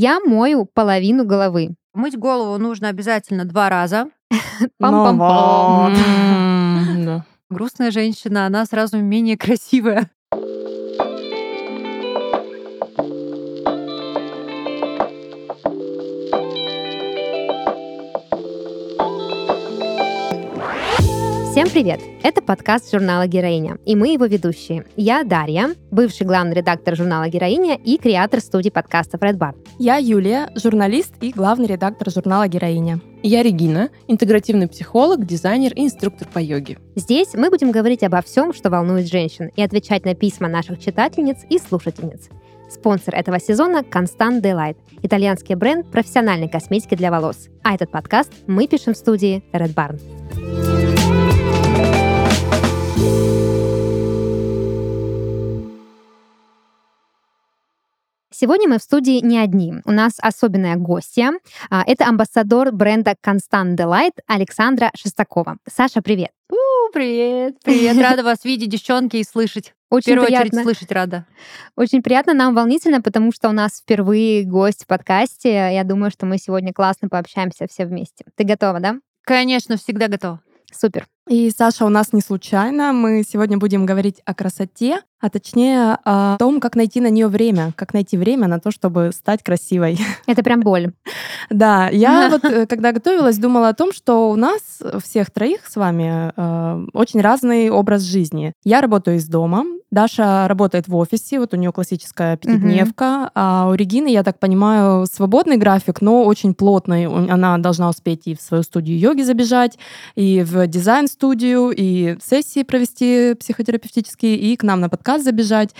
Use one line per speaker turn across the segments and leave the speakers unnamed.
Я мою половину головы.
Мыть голову нужно обязательно два раза.
Пам-пам-пам.
М, да.
Грустная женщина, она сразу менее красивая.
Всем привет! Это подкаст журнала «Героиня», и мы его ведущие. Я Дарья, бывший главный редактор журнала «Героиня» и креатор студии подкастов Red Bar.
Я Юлия, журналист и главный редактор журнала «Героиня».
Я Регина, интегративный психолог, дизайнер и инструктор по йоге.
Здесь мы будем говорить обо всем, что волнует женщин, и отвечать на письма наших читательниц и слушательниц. Спонсор этого сезона – Constant Delight, итальянский бренд профессиональной косметики для волос. А этот подкаст мы пишем в студии Red Barn. Сегодня мы в студии не одни. У нас особенная гостья. А, Это амбассадор бренда Constant Delight Александра Шестакова. Саша, привет.
У, привет, привет. Рада вас видеть, девчонки, и слышать. В
Очень
первую
приятно.
очередь слышать рада.
Очень приятно, нам волнительно, потому что у нас впервые гость в подкасте. Я думаю, что мы сегодня классно пообщаемся все вместе. Ты готова, да?
Конечно, всегда готова.
Супер.
И, Саша, у нас не случайно. Мы сегодня будем говорить о красоте, а точнее о том, как найти на нее время, как найти время на то, чтобы стать красивой.
Это прям боль.
Да, я вот, э, когда готовилась, думала о том, что у нас всех троих с вами э, очень разный образ жизни. Я работаю из дома, Даша работает в офисе, вот у нее классическая пятидневка, а у Регины, я так понимаю, свободный график, но очень плотный. Она должна успеть и в свою студию йоги забежать, и в дизайн-студию, и сессии провести психотерапевтические, и к нам на подкаст забежать.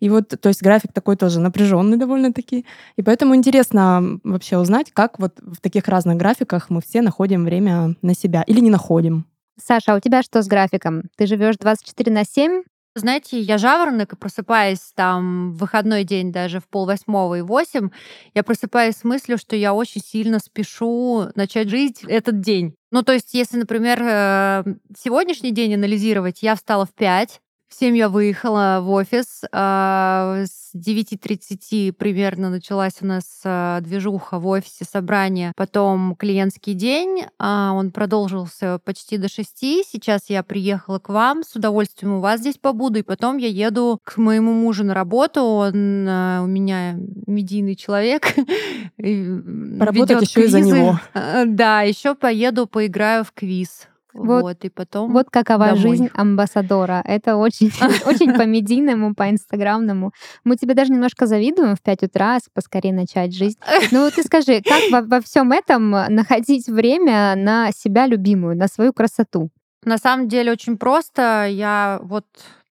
И вот, то есть график такой тоже напряженный довольно-таки. И поэтому интересно вообще узнать, как вот в таких разных графиках мы все находим время на себя или не находим.
Саша, а у тебя что с графиком? Ты живешь 24 на 7?
Знаете, я жаворонок, и просыпаясь там в выходной день даже в полвосьмого и восемь, я просыпаюсь с мыслью, что я очень сильно спешу начать жить этот день. Ну, то есть, если, например, э, сегодняшний день анализировать, я встала в 5, в 7 я выехала в офис, а, с 9.30 примерно началась у нас а, движуха в офисе, собрание, потом клиентский день, а, он продолжился почти до 6, сейчас я приехала к вам, с удовольствием у вас здесь побуду, и потом я еду к моему мужу на работу, он у меня медийный человек. ведёт
ещё и за него.
А, Да, еще поеду, поиграю в квиз.
Вот-
Вот, и потом...
Вот какова
домой.
жизнь амбассадора. Это очень, очень по-медийному, по-инстаграмному. Мы тебе даже немножко завидуем в 5 утра, поскорее начать жизнь. Ну ты скажи, как во, во всем этом находить время на себя любимую, на свою красоту?
На самом деле очень просто. Я вот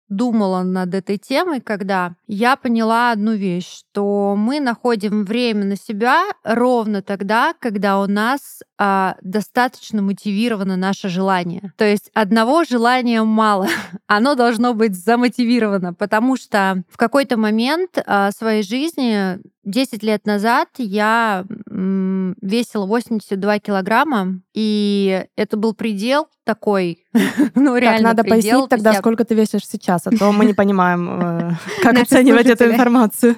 думала над этой темой, когда я поняла одну вещь, что мы находим время на себя ровно тогда, когда у нас а, достаточно мотивировано наше желание. То есть одного желания мало, оно должно быть замотивировано, потому что в какой-то момент а, своей жизни 10 лет назад я весила 82 килограмма, и это был предел такой, ну
Так,
реально
надо
предел.
пояснить тогда,
я-
сколько ты весишь сейчас, а то мы не понимаем, э, как оценивать эту информацию.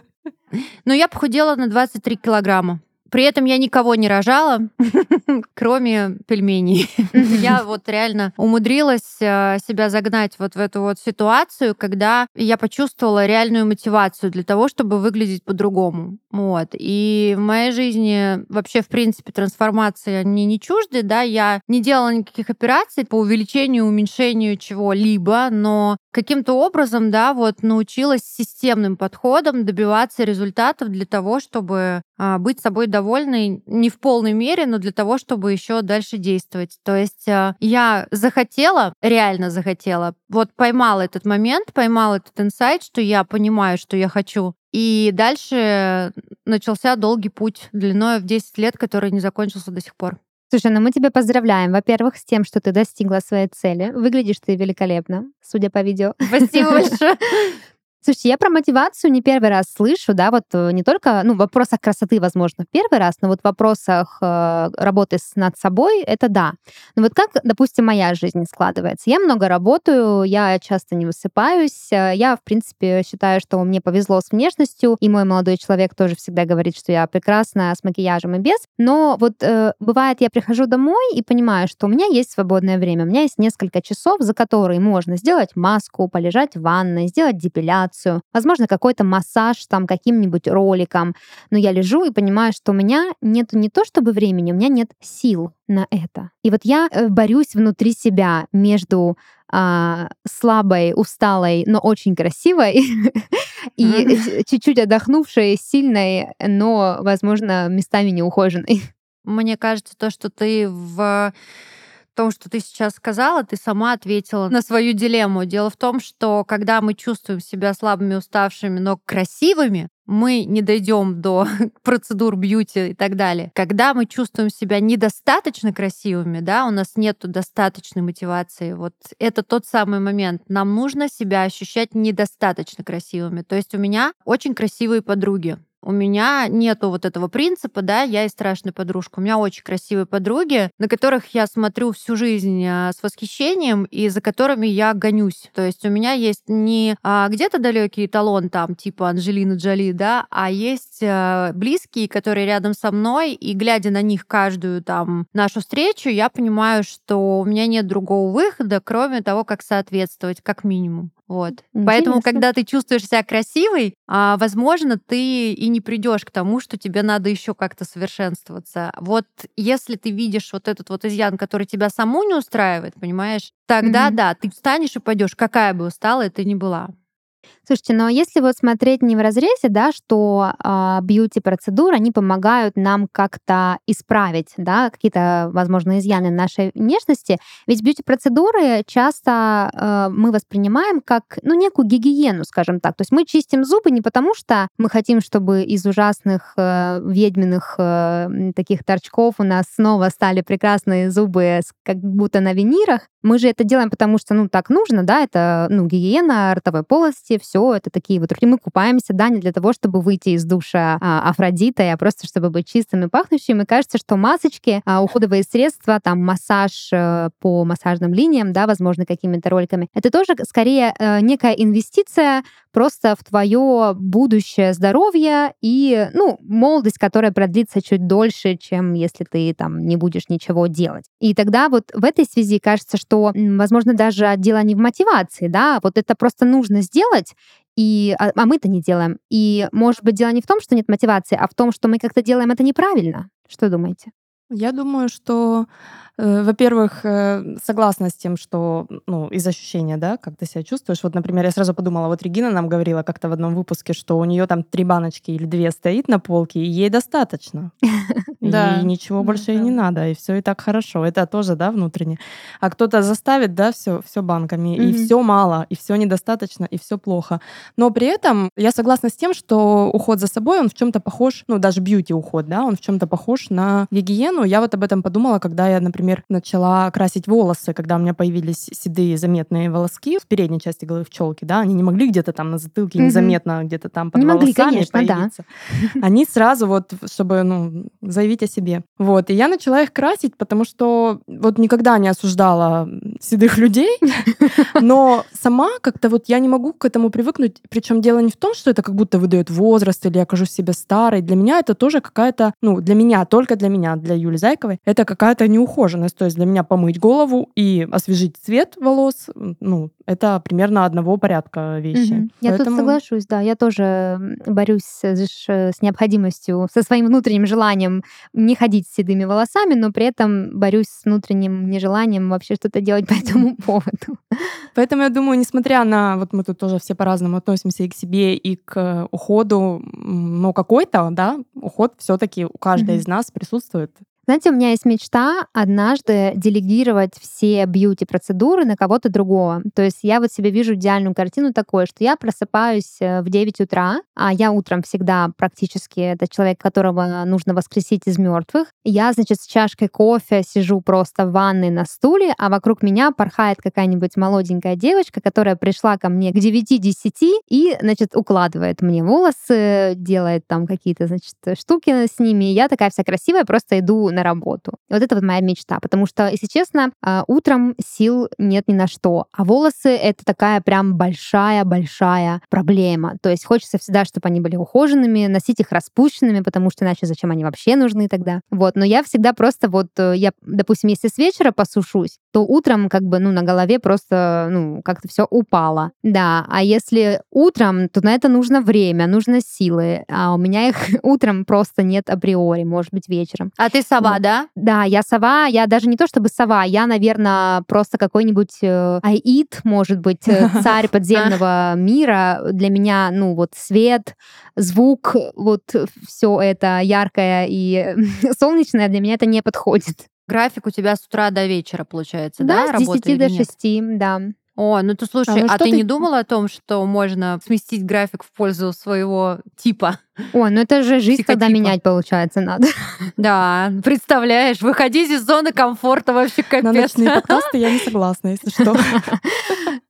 Ну, я похудела на 23 килограмма. При этом я никого не рожала, кроме пельменей. Я вот реально умудрилась э, себя загнать вот в эту вот ситуацию, когда я почувствовала реальную мотивацию для того, чтобы выглядеть по-другому. Вот. И в моей жизни вообще, в принципе, трансформации, они не чужды, да, я не делала никаких операций по увеличению, уменьшению чего-либо, но каким-то образом, да, вот научилась системным подходом добиваться результатов для того, чтобы быть собой довольной не в полной мере, но для того, чтобы еще дальше действовать. То есть а, я захотела, реально захотела, вот поймала этот момент, поймала этот инсайт, что я понимаю, что я хочу. И дальше начался долгий путь длиной в 10 лет, который не закончился до сих пор.
Слушай, ну мы тебя поздравляем, во-первых, с тем, что ты достигла своей цели. Выглядишь ты великолепно, судя по видео.
Спасибо большое.
Слушайте, я про мотивацию не первый раз слышу, да, вот э, не только, ну, в вопросах красоты, возможно, первый раз, но вот в вопросах э, работы с, над собой, это да. Но вот как, допустим, моя жизнь складывается? Я много работаю, я часто не высыпаюсь, э, я, в принципе, считаю, что мне повезло с внешностью, и мой молодой человек тоже всегда говорит, что я прекрасна с макияжем и без, но вот э, бывает, я прихожу домой и понимаю, что у меня есть свободное время, у меня есть несколько часов, за которые можно сделать маску, полежать в ванной, сделать депиляцию, медитацию, возможно, какой-то массаж там каким-нибудь роликом. Но я лежу и понимаю, что у меня нет не то чтобы времени, у меня нет сил на это. И вот я э, борюсь внутри себя между а, слабой, усталой, но очень красивой и чуть-чуть отдохнувшей, сильной, но, возможно, местами неухоженной.
Мне кажется, то, что ты в том, что ты сейчас сказала, ты сама ответила на свою дилемму. Дело в том, что когда мы чувствуем себя слабыми, уставшими, но красивыми, мы не дойдем до процедур бьюти и так далее. Когда мы чувствуем себя недостаточно красивыми, да, у нас нет достаточной мотивации, вот это тот самый момент. Нам нужно себя ощущать недостаточно красивыми. То есть у меня очень красивые подруги, у меня нету вот этого принципа, да, я и страшная подружка. У меня очень красивые подруги, на которых я смотрю всю жизнь а, с восхищением и за которыми я гонюсь. То есть у меня есть не а, где-то далекий эталон там, типа Анжелина Джоли, да, а есть а, близкие, которые рядом со мной, и глядя на них каждую там нашу встречу, я понимаю, что у меня нет другого выхода, кроме того, как соответствовать, как минимум. Вот. Интересно. Поэтому, когда ты чувствуешь себя красивой, а, возможно, ты и не придешь к тому, что тебе надо еще как-то совершенствоваться. Вот если ты видишь вот этот вот изъян, который тебя саму не устраивает, понимаешь, тогда mm-hmm. да, ты встанешь и пойдешь, какая бы усталая ты ни была.
Слушайте, но если вот смотреть не в разрезе, да, что э, бьюти-процедуры, они помогают нам как-то исправить, да, какие-то, возможно, изъяны нашей внешности, ведь бьюти-процедуры часто э, мы воспринимаем как, ну, некую гигиену, скажем так. То есть мы чистим зубы не потому, что мы хотим, чтобы из ужасных э, ведьминых э, таких торчков у нас снова стали прекрасные зубы, как будто на винирах. Мы же это делаем, потому что, ну, так нужно, да, это, ну, гигиена ротовой полости, все это такие вот руки. Мы купаемся, да, не для того, чтобы выйти из душа а, Афродитой, а просто чтобы быть чистым и пахнущим. И кажется, что масочки, а, уходовые средства, там массаж а, по массажным линиям, да, возможно, какими-то роликами, это тоже скорее а, некая инвестиция просто в твое будущее здоровье и, ну, молодость, которая продлится чуть дольше, чем если ты там не будешь ничего делать. И тогда вот в этой связи кажется, что, возможно, даже дело не в мотивации, да, вот это просто нужно сделать, и, а, а мы-то не делаем. И, может быть, дело не в том, что нет мотивации, а в том, что мы как-то делаем это неправильно. Что думаете?
Я думаю, что Э, во-первых, э, согласна с тем, что ну, из ощущения, да, как ты себя чувствуешь. Вот, например, я сразу подумала, вот Регина нам говорила как-то в одном выпуске, что у нее там три баночки или две стоит на полке, и ей достаточно. И ничего больше ей не надо, и все и так хорошо. Это тоже, да, внутренне. А кто-то заставит, да, все, все банками, и все мало, и все недостаточно, и все плохо. Но при этом я согласна с тем, что уход за собой, он в чем-то похож, ну, даже бьюти-уход, да, он в чем-то похож на гигиену. Я вот об этом подумала, когда я, например, начала красить волосы, когда у меня появились седые заметные волоски в передней части головы в челке, да, они не могли где-то там на затылке mm-hmm. незаметно где-то там под
не
волосами
могли, конечно,
появиться. Да. Они сразу вот, чтобы, ну, заявить о себе. Вот, и я начала их красить, потому что вот никогда не осуждала седых людей, но сама как-то вот я не могу к этому привыкнуть. Причем дело не в том, что это как будто выдает возраст или я кажусь себе старой. Для меня это тоже какая-то, ну, для меня, только для меня, для Юли Зайковой, это какая-то неухоженность ухоженность. То есть для меня помыть голову и освежить цвет волос, ну, это примерно одного порядка вещи. Угу.
Я Поэтому... тут соглашусь, да. Я тоже борюсь с, с необходимостью, со своим внутренним желанием не ходить с седыми волосами, но при этом борюсь с внутренним нежеланием вообще что-то делать по этому поводу.
Поэтому я думаю, несмотря на... Вот мы тут тоже все по-разному относимся и к себе, и к уходу, но какой-то, да, уход все таки у каждой mm из нас присутствует.
Знаете, у меня есть мечта однажды делегировать все бьюти-процедуры на кого-то другого. То есть я вот себе вижу идеальную картину такой, что я просыпаюсь э, в 9 утра, а я утром всегда практически это человек, которого нужно воскресить из мертвых. Я, значит, с чашкой кофе сижу просто в ванной на стуле, а вокруг меня порхает какая-нибудь молоденькая девочка, которая пришла ко мне к 9-10 и, значит, укладывает мне волосы, делает там какие-то, значит, штуки с ними. Я такая вся красивая, просто иду на работу. Вот это вот моя мечта, потому что, если честно, а, утром сил нет ни на что, а волосы — это такая прям большая-большая проблема. То есть хочется всегда, чтобы они были ухоженными, носить их распущенными, потому что иначе зачем они вообще нужны тогда? Вот, но я всегда просто вот, э, я, допустим, если с вечера посушусь, то утром как бы, ну, на голове просто, ну, как-то все упало. Да, а если утром, то на это нужно время, нужно силы, а у меня их утром просто нет априори, может быть, вечером.
А ты сова, да?
Да, я сова, я даже не то чтобы сова, я, наверное, просто какой-нибудь э, аид, может быть, э, царь подземного мира. Для меня, ну, вот свет, звук, вот все это яркое и солнечное для меня это не подходит.
График у тебя с утра до вечера, получается,
Да,
да?
с
работы
10
или
до
нет?
6, да.
О, ну ты слушай,
ну
а,
что
ты
ты-
не думала о том, что можно сместить график в пользу своего типа?
Ой, ну это же жизнь тогда
Психотипа.
менять, получается, надо.
Да, представляешь, выходить из зоны комфорта вообще
На
капец.
ночные подкасты я не согласна, если что.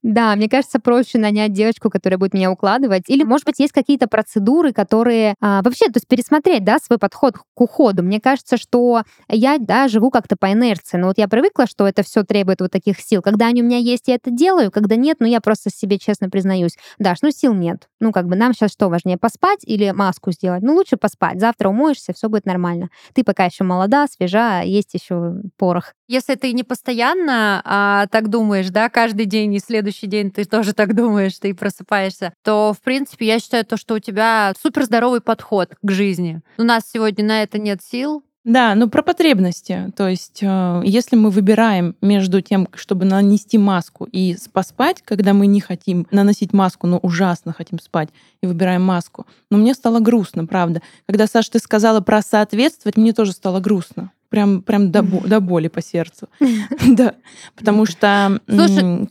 Да, мне кажется, проще нанять девочку, которая будет меня укладывать. Или, может быть, есть какие-то процедуры, которые а, вообще, то есть пересмотреть, да, свой подход к уходу. Мне кажется, что я, да, живу как-то по инерции. Но вот я привыкла, что это все требует вот таких сил. Когда они у меня есть, я это делаю. Когда нет, ну я просто себе честно признаюсь. Даш, ну сил нет. Ну как бы нам сейчас что важнее, поспать или маску сделать? Ну лучше поспать. Завтра умоешься, все будет нормально. Ты пока еще молода, свежа, есть еще порох.
Если ты не постоянно а, так думаешь, да, каждый день и следующий день ты тоже так думаешь, ты просыпаешься, то, в принципе, я считаю то, что у тебя супер здоровый подход к жизни. У нас сегодня на это нет сил.
Да, ну про потребности. То есть, э, если мы выбираем между тем, чтобы нанести маску и поспать, когда мы не хотим наносить маску, но ужасно хотим спать, и выбираем маску, но мне стало грустно, правда. Когда, Саша, ты сказала про соответствовать, мне тоже стало грустно. Прям, прям до, бо- до боли по сердцу. Да, потому что,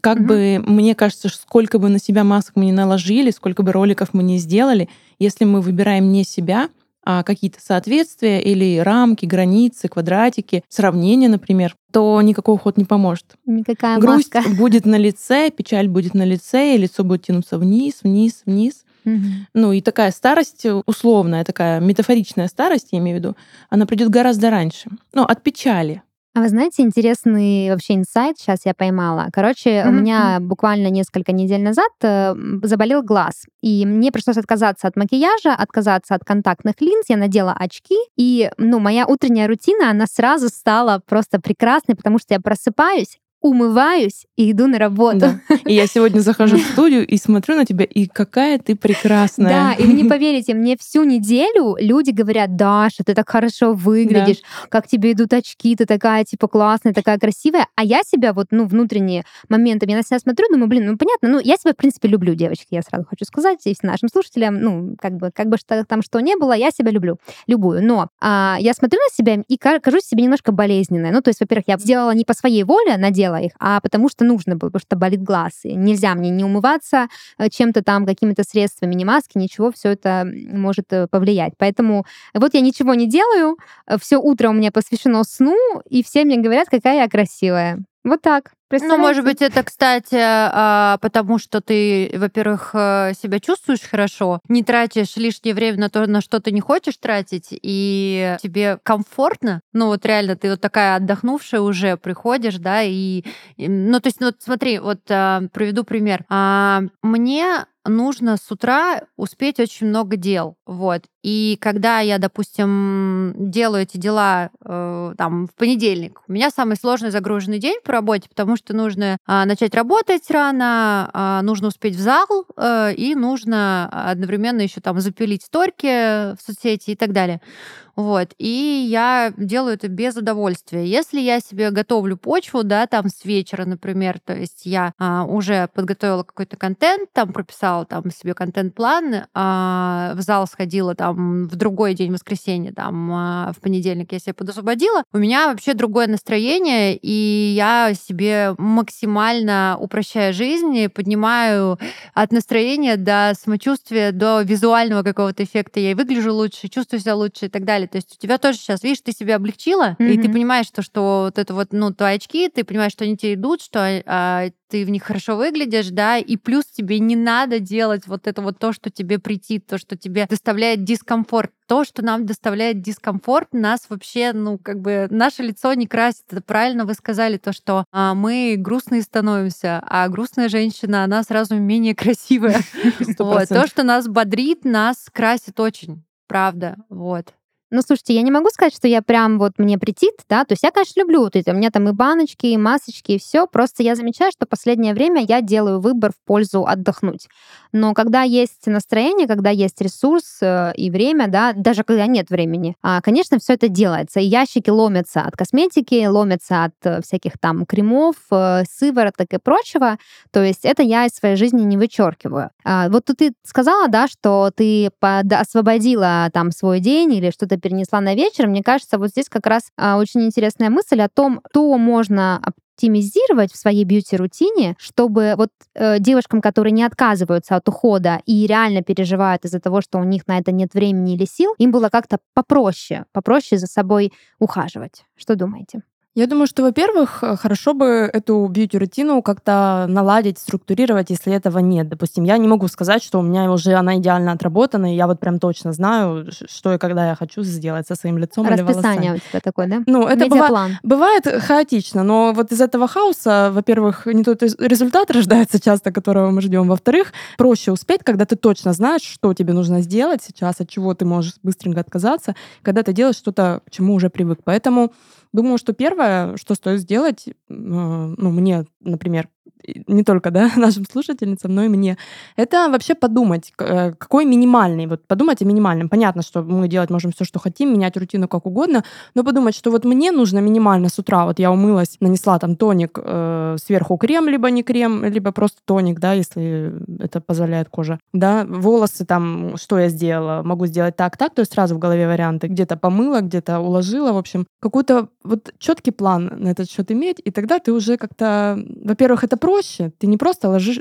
как бы, мне кажется, сколько бы на себя масок мы не наложили, сколько бы роликов мы не сделали, если мы выбираем не себя, какие-то соответствия или рамки, границы, квадратики, сравнения, например, то никакой уход не поможет.
Никакая
Грусть
маска.
будет на лице, печаль будет на лице, и лицо будет тянуться вниз, вниз, вниз. Ну и такая старость условная, такая метафоричная старость, я имею в виду, она придет гораздо раньше. Ну, от печали.
А вы знаете, интересный вообще инсайт сейчас я поймала. Короче, у
Мгм,
меня буквально несколько недель назад э, заболел глаз, и мне пришлось отказаться от макияжа, отказаться от контактных линз, я надела очки, и, ну, моя утренняя рутина, она сразу стала просто прекрасной, потому что я просыпаюсь, умываюсь и иду на работу.
Да. И я сегодня захожу в студию и смотрю на тебя, и какая ты прекрасная.
Да, и вы не поверите, мне всю неделю люди говорят, Даша, ты так хорошо выглядишь, как тебе идут очки, ты такая, типа, классная, такая красивая. А я себя вот, ну, внутренние моменты, я на себя смотрю, думаю, блин, ну, понятно, ну, я себя, в принципе, люблю, девочки, я сразу хочу сказать, и нашим слушателям, ну, как бы, как бы что, там что не было, я себя люблю, любую. Но а, я смотрю на себя и ка- кажусь себе немножко болезненной. Ну, то есть, во-первых, я сделала не по своей воле, надела их, а потому что нужно было, потому что болит глаз. И нельзя мне не умываться э, чем-то там, какими-то средствами, не маски, ничего, все это может э, повлиять. Поэтому вот я ничего не делаю, все утро у меня посвящено сну, и все мне говорят, какая я красивая. Вот так.
Ну, может быть, это, кстати, а, потому что ты, во-первых, э, себя чувствуешь хорошо, не тратишь лишнее время на то, на что ты не хочешь тратить, и тебе комфортно. Ну, вот реально, ты вот такая отдохнувшая уже приходишь, да, и... и, Ну, то есть, ну, вот смотри, вот а, приведу пример. А, Мне нужно с утра успеть очень много дел, вот. И когда я, допустим, делаю эти дела э, там в понедельник, у меня самый сложный загруженный день по работе, потому что нужно а, начать работать рано, а, нужно успеть в зал э, и нужно одновременно еще там запилить сторики в соцсети и так далее. Вот. И я делаю это без удовольствия. Если я себе готовлю почву, да, там с вечера, например, то есть я а, уже подготовила какой-то контент, там прописала там себе контент-план, а, в зал сходила там там в другой день, воскресенье, там а, в понедельник я себя подосвободила, у меня вообще другое настроение, и я себе максимально упрощаю жизнь, поднимаю от настроения до самочувствия, до визуального какого-то эффекта. Я и выгляжу лучше, чувствую себя лучше и так далее. То есть у тебя тоже сейчас, видишь, ты себя облегчила, mm-hmm. и ты понимаешь, что, что вот это вот, ну, твои очки, ты понимаешь, что они тебе идут, что а, ты в них хорошо выглядишь, да, и плюс тебе не надо делать вот это вот то, что тебе претит, то, что тебе доставляет дискомфорт. То, что нам доставляет дискомфорт, нас вообще, ну, как бы, наше лицо не красит. Это правильно вы сказали, то, что а, мы грустные становимся, а грустная женщина, она сразу менее красивая. Вот. То, что нас бодрит, нас красит очень. Правда. Вот.
Ну, слушайте, я не могу сказать, что я прям вот мне претит, да, то есть я, конечно, люблю вот эти, у меня там и баночки, и масочки, и все, просто я замечаю, что последнее время я делаю выбор в пользу отдохнуть. Но когда есть настроение, когда есть ресурс э, и время, да, даже когда нет времени, а, конечно, все это делается. И ящики ломятся от косметики, ломятся от э, всяких там кремов, э, сывороток и прочего. То есть это я из своей жизни не вычеркиваю. А, вот тут ты сказала, да, что ты освободила там свой день или что-то перенесла на вечер. Мне кажется, вот здесь как раз а, очень интересная мысль о том, что можно оптимизировать в своей бьюти-рутине, чтобы вот э, девушкам, которые не отказываются от ухода и реально переживают из-за того, что у них на это нет времени или сил, им было как-то попроще, попроще за собой ухаживать. Что думаете?
Я думаю, что, во-первых, э, хорошо бы эту бьюти-рутину как-то наладить, структурировать, если этого нет. Допустим, я не могу сказать, что у меня уже она идеально отработана, и я вот прям точно знаю, что и когда я хочу сделать со своим лицом
Расписание
или волосами.
у тебя такое, да?
Ну, это быва- бывает хаотично, но вот из этого хаоса, во-первых, не тот результат рождается часто, которого мы ждем. Во-вторых, проще успеть, когда ты точно знаешь, что тебе нужно сделать сейчас, от чего ты можешь быстренько отказаться, когда ты делаешь что-то, к чему уже привык. Поэтому Думаю, что первое, что стоит сделать, э, ну, мне, например, не только да, нашим слушательницам, но и мне, это вообще подумать, э, какой минимальный, вот подумать о минимальном. Понятно, что мы делать можем все, что хотим, менять рутину как угодно, но подумать, что вот мне нужно минимально с утра, вот я умылась, нанесла там тоник, э, сверху крем, либо не крем, либо просто тоник, да, если это позволяет кожа, да, волосы там, что я сделала, могу сделать так, так, то есть сразу в голове варианты, где-то помыла, где-то уложила, в общем, какой-то вот четкий план на этот счет иметь, и тогда ты уже как-то, во-первых, это проще. Ты не просто ложишь,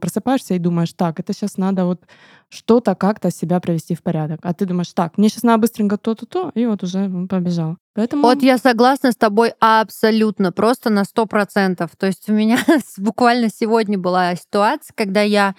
просыпаешься и думаешь, так, это сейчас надо вот что-то как-то себя привести в порядок. А ты думаешь, так, мне сейчас надо быстренько то-то-то, и вот уже побежал. Поэтому...
Вот я согласна с тобой абсолютно, просто на сто процентов. То есть у меня буквально сегодня была ситуация, когда я,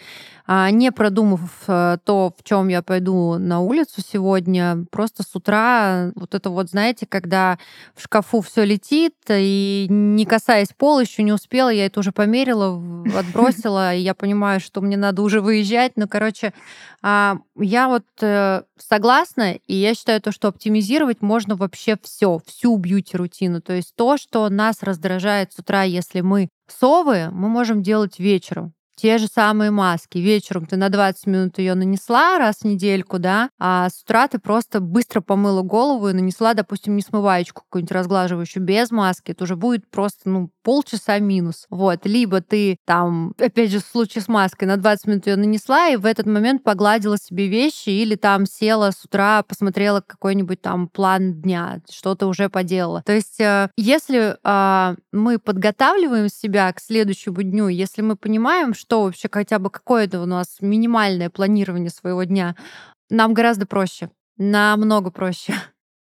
а, не продумав э, то, в чем я пойду на улицу сегодня, просто с утра вот это вот, знаете, когда в шкафу все летит, и не касаясь пола, еще не успела, я это уже померила, отбросила, и я понимаю, что мне надо уже выезжать. Ну, короче, а, я вот э, согласна, и я считаю то, что оптимизировать можно вообще все, всю бьюти-рутину. То есть то, что нас раздражает с утра, если мы совы, мы можем делать вечером те же самые маски. Вечером ты на 20 минут ее нанесла раз в недельку, да, а с утра ты просто быстро помыла голову и нанесла, допустим, не смываечку какую-нибудь разглаживающую без маски. Это уже будет просто, ну, полчаса минус. Вот. Либо ты там, опять же, в случае с маской, на 20 минут ее нанесла и в этот момент погладила себе вещи или там села с утра, посмотрела какой-нибудь там план дня, что-то уже поделала. То есть, э, если э, мы подготавливаем себя к следующему дню, если мы понимаем, что вообще хотя бы какое-то у нас минимальное планирование своего дня, нам гораздо проще, намного проще.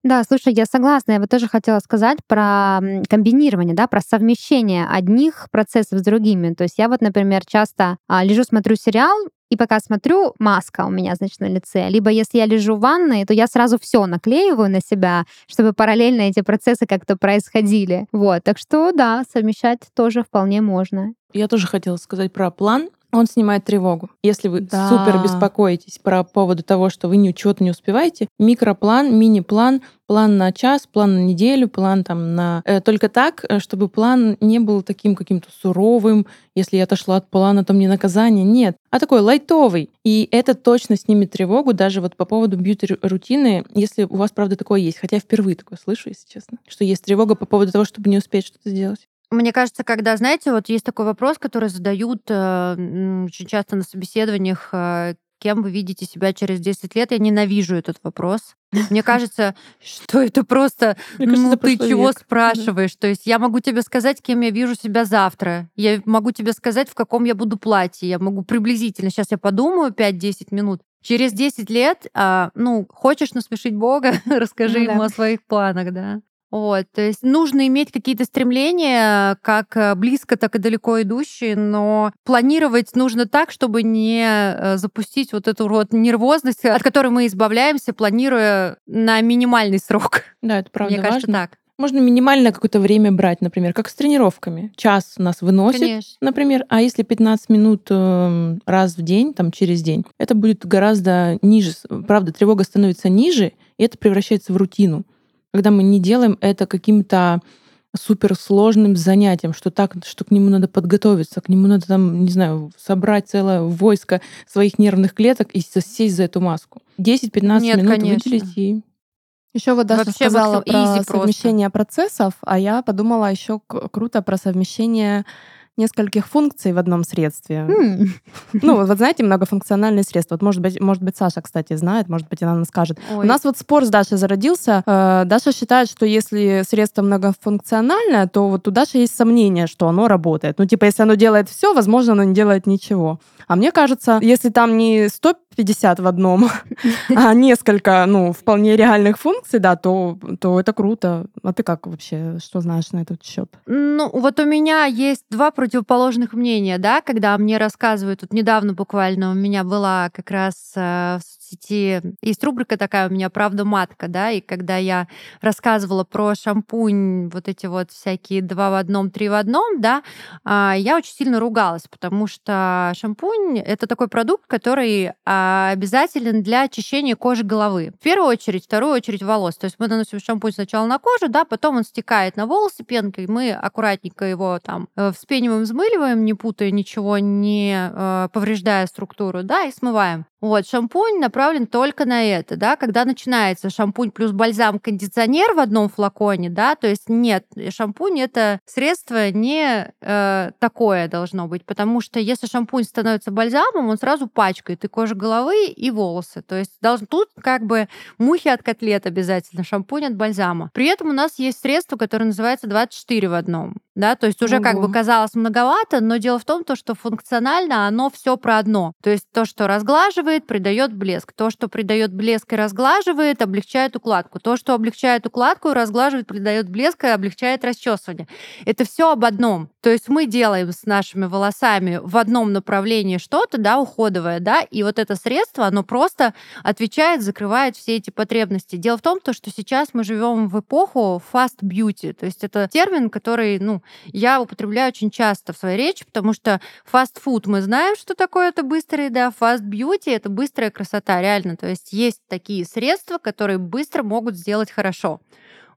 Да, слушай, я согласна. Я бы тоже хотела сказать про комбинирование, да, про совмещение одних процессов с другими. То есть я вот, например, часто а, лежу, смотрю сериал, и пока смотрю, маска у меня, значит, на лице. Либо если я лежу в ванной, то я сразу все наклеиваю на себя, чтобы параллельно эти процессы как-то происходили. Вот, так что да, совмещать тоже вполне можно.
Я тоже хотела сказать про план. Он снимает тревогу. Если вы да. супер беспокоитесь про поводу того, что вы ничего-то не успеваете, микроплан, мини-план, план на час, план на неделю, план там на... Э, только так, э, чтобы план не был таким каким-то суровым, если я отошла от плана, то мне наказание. Нет, а такой лайтовый. И это точно снимет тревогу даже вот по поводу бьюти-рутины, если у вас, правда, такое есть. Хотя я впервые такое слышу, если честно, что есть тревога по поводу того, чтобы не успеть что-то сделать.
Мне кажется, когда, знаете, вот есть такой вопрос, который задают э, очень часто на собеседованиях, э, кем вы видите себя через 10 лет. Я ненавижу этот вопрос. Мне кажется, что это просто,
кажется,
ну ты чего
век.
спрашиваешь? То есть я могу тебе сказать, кем я вижу себя завтра. Я могу тебе сказать, в каком я буду платье. Я могу приблизительно, сейчас я подумаю 5-10 минут. Через 10 лет, а, ну, хочешь насмешить Бога, расскажи
Ну да.
ему о своих планах, да. Вот, то есть нужно иметь какие-то стремления, как э, близко, так и далеко идущие, но планировать нужно так, чтобы не э, запустить вот эту вот нервозность, от которой мы избавляемся, планируя на минимальный срок.
Да, это правда
Мне кажется,
важно.
так.
Можно минимальное какое-то время брать, например, как с тренировками. Час нас выносит,
Конечно.
например, а если 15 минут э, раз в день, там через день, это будет гораздо ниже. Правда, тревога становится ниже, и это превращается в рутину. Когда мы не делаем это каким-то суперсложным занятием, что так, что к нему надо подготовиться, к нему надо там, не знаю, собрать целое войско своих нервных клеток и сесть за эту маску. 10-15
Нет,
минут
конечно.
выделить и
Еще вот Даша
Вообще
сказала про
easy просто.
совмещение процессов, а я подумала еще круто про совмещение нескольких функций в одном средстве.
М,
Ну, вот, вот знаете, многофункциональные средства. Вот, может быть, может быть, Саша, кстати, знает, может быть, она нам скажет. У
Ой.
нас вот спор с Дашей зародился. Э, Даша считает, что если средство многофункциональное, то вот у Даши есть сомнение, что оно работает. Ну, типа, если оно делает все, возможно, оно не делает ничего. А мне кажется, если там не 150 в одном, а несколько, ну, вполне реальных функций, да, то, то это круто. А ты как вообще, что знаешь на этот счет?
Ну, вот у меня есть два противоположных мнения, да, когда мне рассказывают, вот недавно буквально у меня была как раз э, в соцсети, есть рубрика такая у меня «Правда матка», да, и когда я рассказывала про шампунь, вот эти вот всякие два в одном, три в одном, да, а, я очень сильно ругалась, потому что шампунь — это такой продукт, который а, обязателен для очищения кожи головы. В первую очередь, вторую очередь волос. То есть мы наносим шампунь сначала на кожу, да, потом он стекает на волосы пенкой, мы аккуратненько его там э, вспениваем, взмыливаем, не путая ничего, не э, повреждая структуру, да, и смываем. Вот, шампунь направлен только на это, да, когда начинается шампунь плюс бальзам-кондиционер в одном флаконе, да, то есть нет, шампунь это средство не э, такое должно быть, потому что если шампунь становится бальзамом, он сразу пачкает и кожу головы, и волосы, то есть должен, тут как бы мухи от котлет обязательно, шампунь от бальзама. При этом у нас есть средство, которое называется 24 в одном, да, то есть уже как бы
Ого.
казалось многовато, но дело в том, то, что функционально оно все про одно. То есть то, что разглаживает, придает блеск. То, что придает блеск и разглаживает, облегчает укладку. То, что облегчает укладку, разглаживает, придает блеск и облегчает расчесывание. Это все об одном. То есть мы делаем с нашими волосами в одном направлении что-то, да, уходовое, да, и вот это средство, оно просто отвечает, закрывает все эти потребности. Дело в том, то, что сейчас мы живем в эпоху fast beauty, то есть это термин, который, ну, я употребляю очень часто в своей речи, потому что fast food мы знаем, что такое это быстрый, да, fast beauty это быстрая красота, реально. То есть есть такие средства, которые быстро могут сделать хорошо.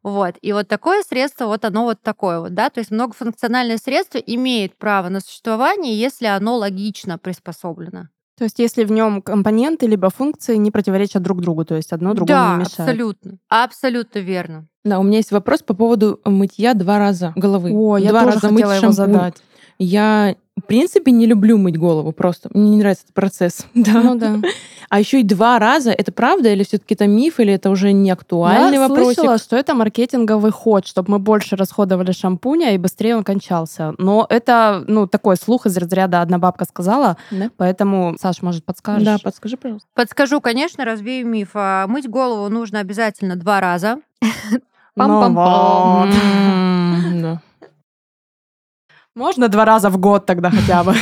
Вот. И вот такое средство, вот оно вот такое вот, да, то есть многофункциональное средство имеет право на существование, если оно логично приспособлено.
То есть если в нем компоненты либо функции не противоречат друг другу, то есть одно другому
да,
не мешает.
абсолютно. Абсолютно верно.
Да, у меня есть вопрос по поводу мытья два раза головы.
О, я
два
тоже
раза
хотела
мыть
его
шампунь.
задать.
Я, в принципе, не люблю мыть голову просто. Мне не нравится этот процесс. Да.
Ну да.
А еще и два раза, это правда или все-таки это миф, или это уже не актуальный
Я
вопросик?
слышала, что это маркетинговый ход, чтобы мы больше расходовали шампуня и быстрее он кончался. Но это, ну, такой слух из разряда «одна бабка сказала»,
Да?
поэтому, Саш, может, подскажешь?
Да, подскажи, пожалуйста.
Подскажу, конечно, развею миф. А, Мыть голову нужно обязательно два раза.
Пам-пам-пам.
Можно два раза в год тогда хотя бы.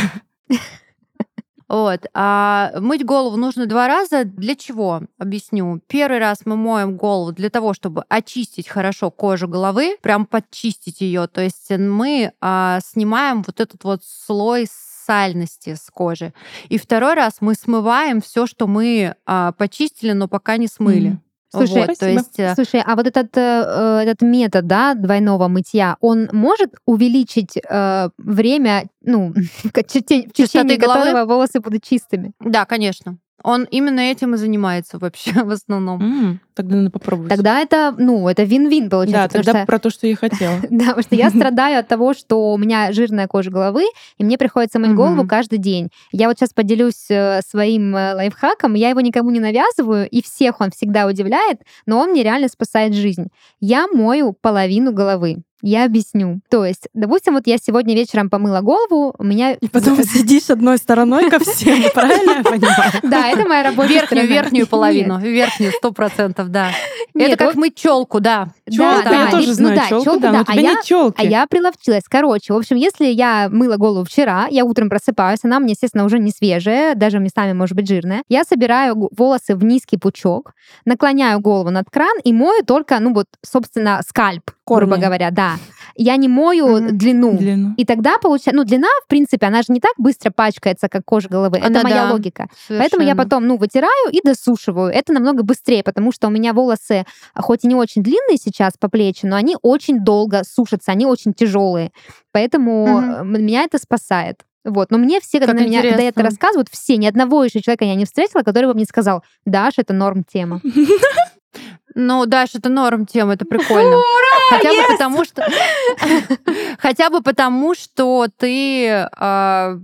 Вот. А мыть голову нужно два раза. Для чего? Объясню. Первый раз мы моем голову для того, чтобы очистить хорошо кожу головы, прям подчистить ее. То есть мы а, снимаем вот этот вот слой сальности с кожи. И второй раз мы смываем все, что мы а, почистили, но пока не смыли.
Мгм.
Слушай,
Вот, то есть э,
Слушай, а вот этот, э, этот метод, да, двойного мытья, он может увеличить э, время, ну, в течение
головы?
которого волосы будут чистыми?
Да, конечно. Он именно этим и занимается вообще в основном.
М, Тогда надо попробовать.
Тогда это, ну, это вин-вин
да,
получается. потому
тогда
что-
про то, что я хотела.
Да, потому что я страдаю от того, что у меня жирная кожа головы, и мне приходится мыть голову
Мгм.
каждый день. Я вот сейчас поделюсь э, своим э, лайфхаком, я его никому не навязываю, и всех он всегда удивляет, но он мне реально спасает жизнь. Я мою половину головы. Я объясню. То есть, допустим, вот я сегодня вечером помыла голову, у меня...
И потом сидишь одной стороной ко всем, правильно я понимаю?
Да, это моя рабочая
Верхнюю, верхнюю половину. Верхнюю, сто процентов, да. Это как мыть челку, да.
Да,
я тоже
и-
знаю
ну да, а
тебя
я-. А я приловчилась. Короче, в общем, если я мыла голову вчера, я утром просыпаюсь, она мне, естественно, уже не свежая, даже местами может быть жирная. Я собираю волосы в низкий пучок, наклоняю голову над кран и мою только, ну вот, собственно, скальп, грубо говоря, да. Я не мою
Мгм.
длину.
Длину.
И тогда получается, ну, длина, в принципе, она же не так быстро пачкается, как кожа головы. Это
Она
моя
да,
логика. Поэтому я
Совершенно.
потом, ну, вытираю и досушиваю. Это намного быстрее, потому что у меня волосы, хоть и не очень длинные сейчас по плечи, но они очень долго сушатся, они очень тяжелые. Поэтому м- меня это спасает. Вот. Но мне все, когда,
Как
на меня, когда я это рассказывают, все, ни одного еще человека я не встретила, который бы мне сказал, Даш, это норм тема.
Ну, Даш, это норм тема, это прикольно. Хотя бы потому, что... Хотя бы потому, что ты а,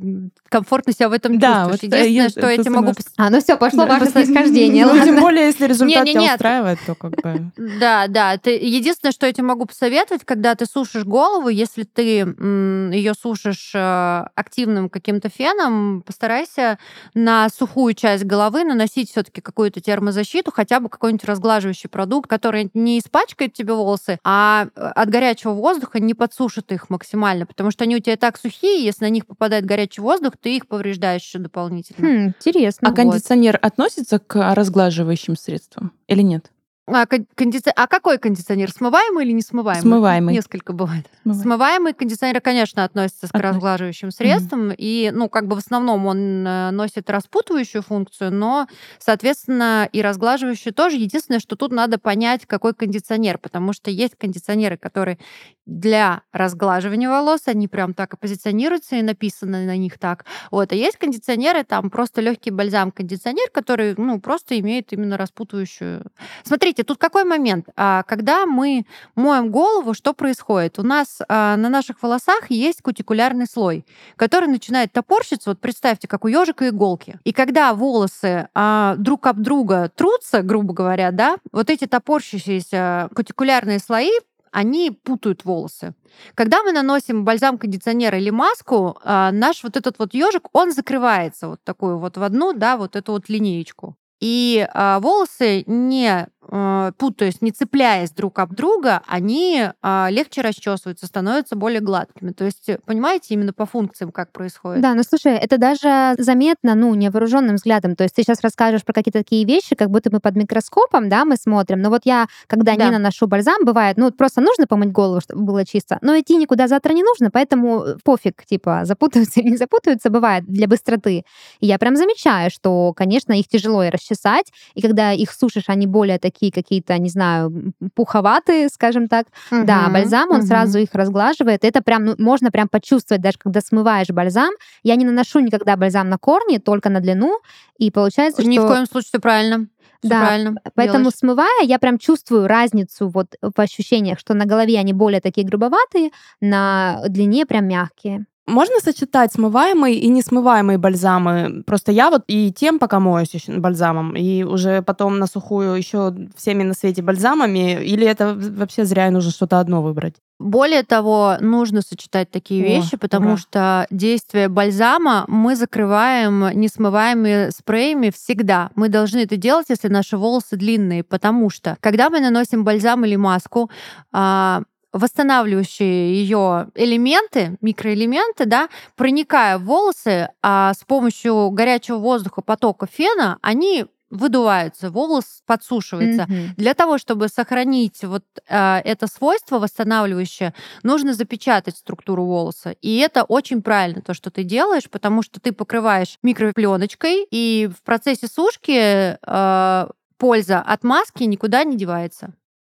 комфортно себя в этом
Да,
чувствуешь.
вот, э,
Единственное,
я-
что я тебе могу...
А, ну все, пошло
Да.
ваше снисхождение.
Ну, тем более, если результат тебя
Не-не-нет.
устраивает, то как бы...
Да, да. Ты... Единственное, что я тебе могу посоветовать, когда ты сушишь голову, если ты ее сушишь э, активным каким-то феном, постарайся на сухую часть головы наносить все-таки какую-то термозащиту, хотя бы какой-нибудь разглаживающий продукт, который не испачкает тебе волосы, а э, от горячего воздуха не подсушит их максимально, потому что они у тебя и так сухие, если на них попадает горячий воздух, ты их повреждаешь еще дополнительно.
Хм, интересно.
А кондиционер относится к разглаживающим средствам или нет?
А, кон- кондици- а какой кондиционер? Смываемый или не смываемый?
Смываемый.
Несколько бывает.
Смываемый.
Смываемый кондиционер, конечно, относится к разглаживающим средствам. И, ну, как бы в основном он э, носит распутывающую функцию, но, соответственно, и разглаживающую тоже. Единственное, что тут надо понять, какой кондиционер, потому что есть кондиционеры, которые для разглаживания волос, они прям так и позиционируются, и написано на них так. Вот. А есть кондиционеры, там просто легкий бальзам-кондиционер, который, ну, просто имеет именно распутывающую Смотрите, тут какой момент? А, Когда мы моем голову, что происходит? У нас а, на наших волосах есть кутикулярный слой, который начинает топорщиться. Вот представьте, как у ежика иголки. И когда волосы а, друг об друга трутся, грубо говоря, да, вот эти топорщащиеся кутикулярные слои они путают волосы. Когда мы наносим бальзам-кондиционер или маску, наш вот этот вот ежик, он закрывается вот такую вот в одну, да, вот эту вот линеечку. И волосы, не путаясь, не цепляясь друг об друга, они а, легче расчесываются, становятся более гладкими. То есть, э, понимаете, именно по функциям как происходит.
Да, ну слушай, это даже заметно, ну, невооруженным взглядом. То есть ты сейчас расскажешь про какие-то такие вещи, как будто мы под микроскопом, да, мы смотрим. Но вот я, когда
Да.
не наношу бальзам, бывает, ну, просто нужно помыть голову, чтобы было чисто. Но идти никуда завтра не нужно, поэтому э, пофиг, типа, запутаются или не запутаются, бывает, для быстроты. И я прям замечаю, что, конечно, их тяжело и расчесать, и когда их сушишь, они более такие какие-то, не знаю, пуховатые, скажем так. Да,
Мгм,
бальзам, он
мгм.
сразу их разглаживает. Это прям, ну, можно прям почувствовать, даже когда смываешь бальзам. Я не наношу никогда бальзам на корни, только на длину. И получается,
Ни
что...
в коем случае все правильно. Всё
Да,
правильно.
Поэтому,
делаешь.
смывая, я прям чувствую разницу вот в ощущениях, что на голове они более такие грубоватые, на длине прям мягкие.
Можно сочетать смываемые и несмываемые бальзамы? Просто я вот и тем пока моюсь еще бальзамом, и уже потом на сухую еще всеми на свете бальзамами, или это вообще зря и нужно что-то одно выбрать?
Более того, нужно сочетать такие
О,
вещи, потому
ура.
что действие бальзама мы закрываем несмываемыми спреями всегда. Мы должны это делать, если наши волосы длинные, потому что когда мы наносим бальзам или маску, а, восстанавливающие ее элементы, микроэлементы, да, проникая в волосы, а с помощью горячего воздуха, потока фена, они выдуваются, волос подсушивается.
Мгм.
Для того, чтобы сохранить вот а, это свойство восстанавливающее, нужно запечатать структуру волоса. И это очень правильно, то, что ты делаешь, потому что ты покрываешь микропленочкой, и в процессе сушки а, польза от маски никуда не девается.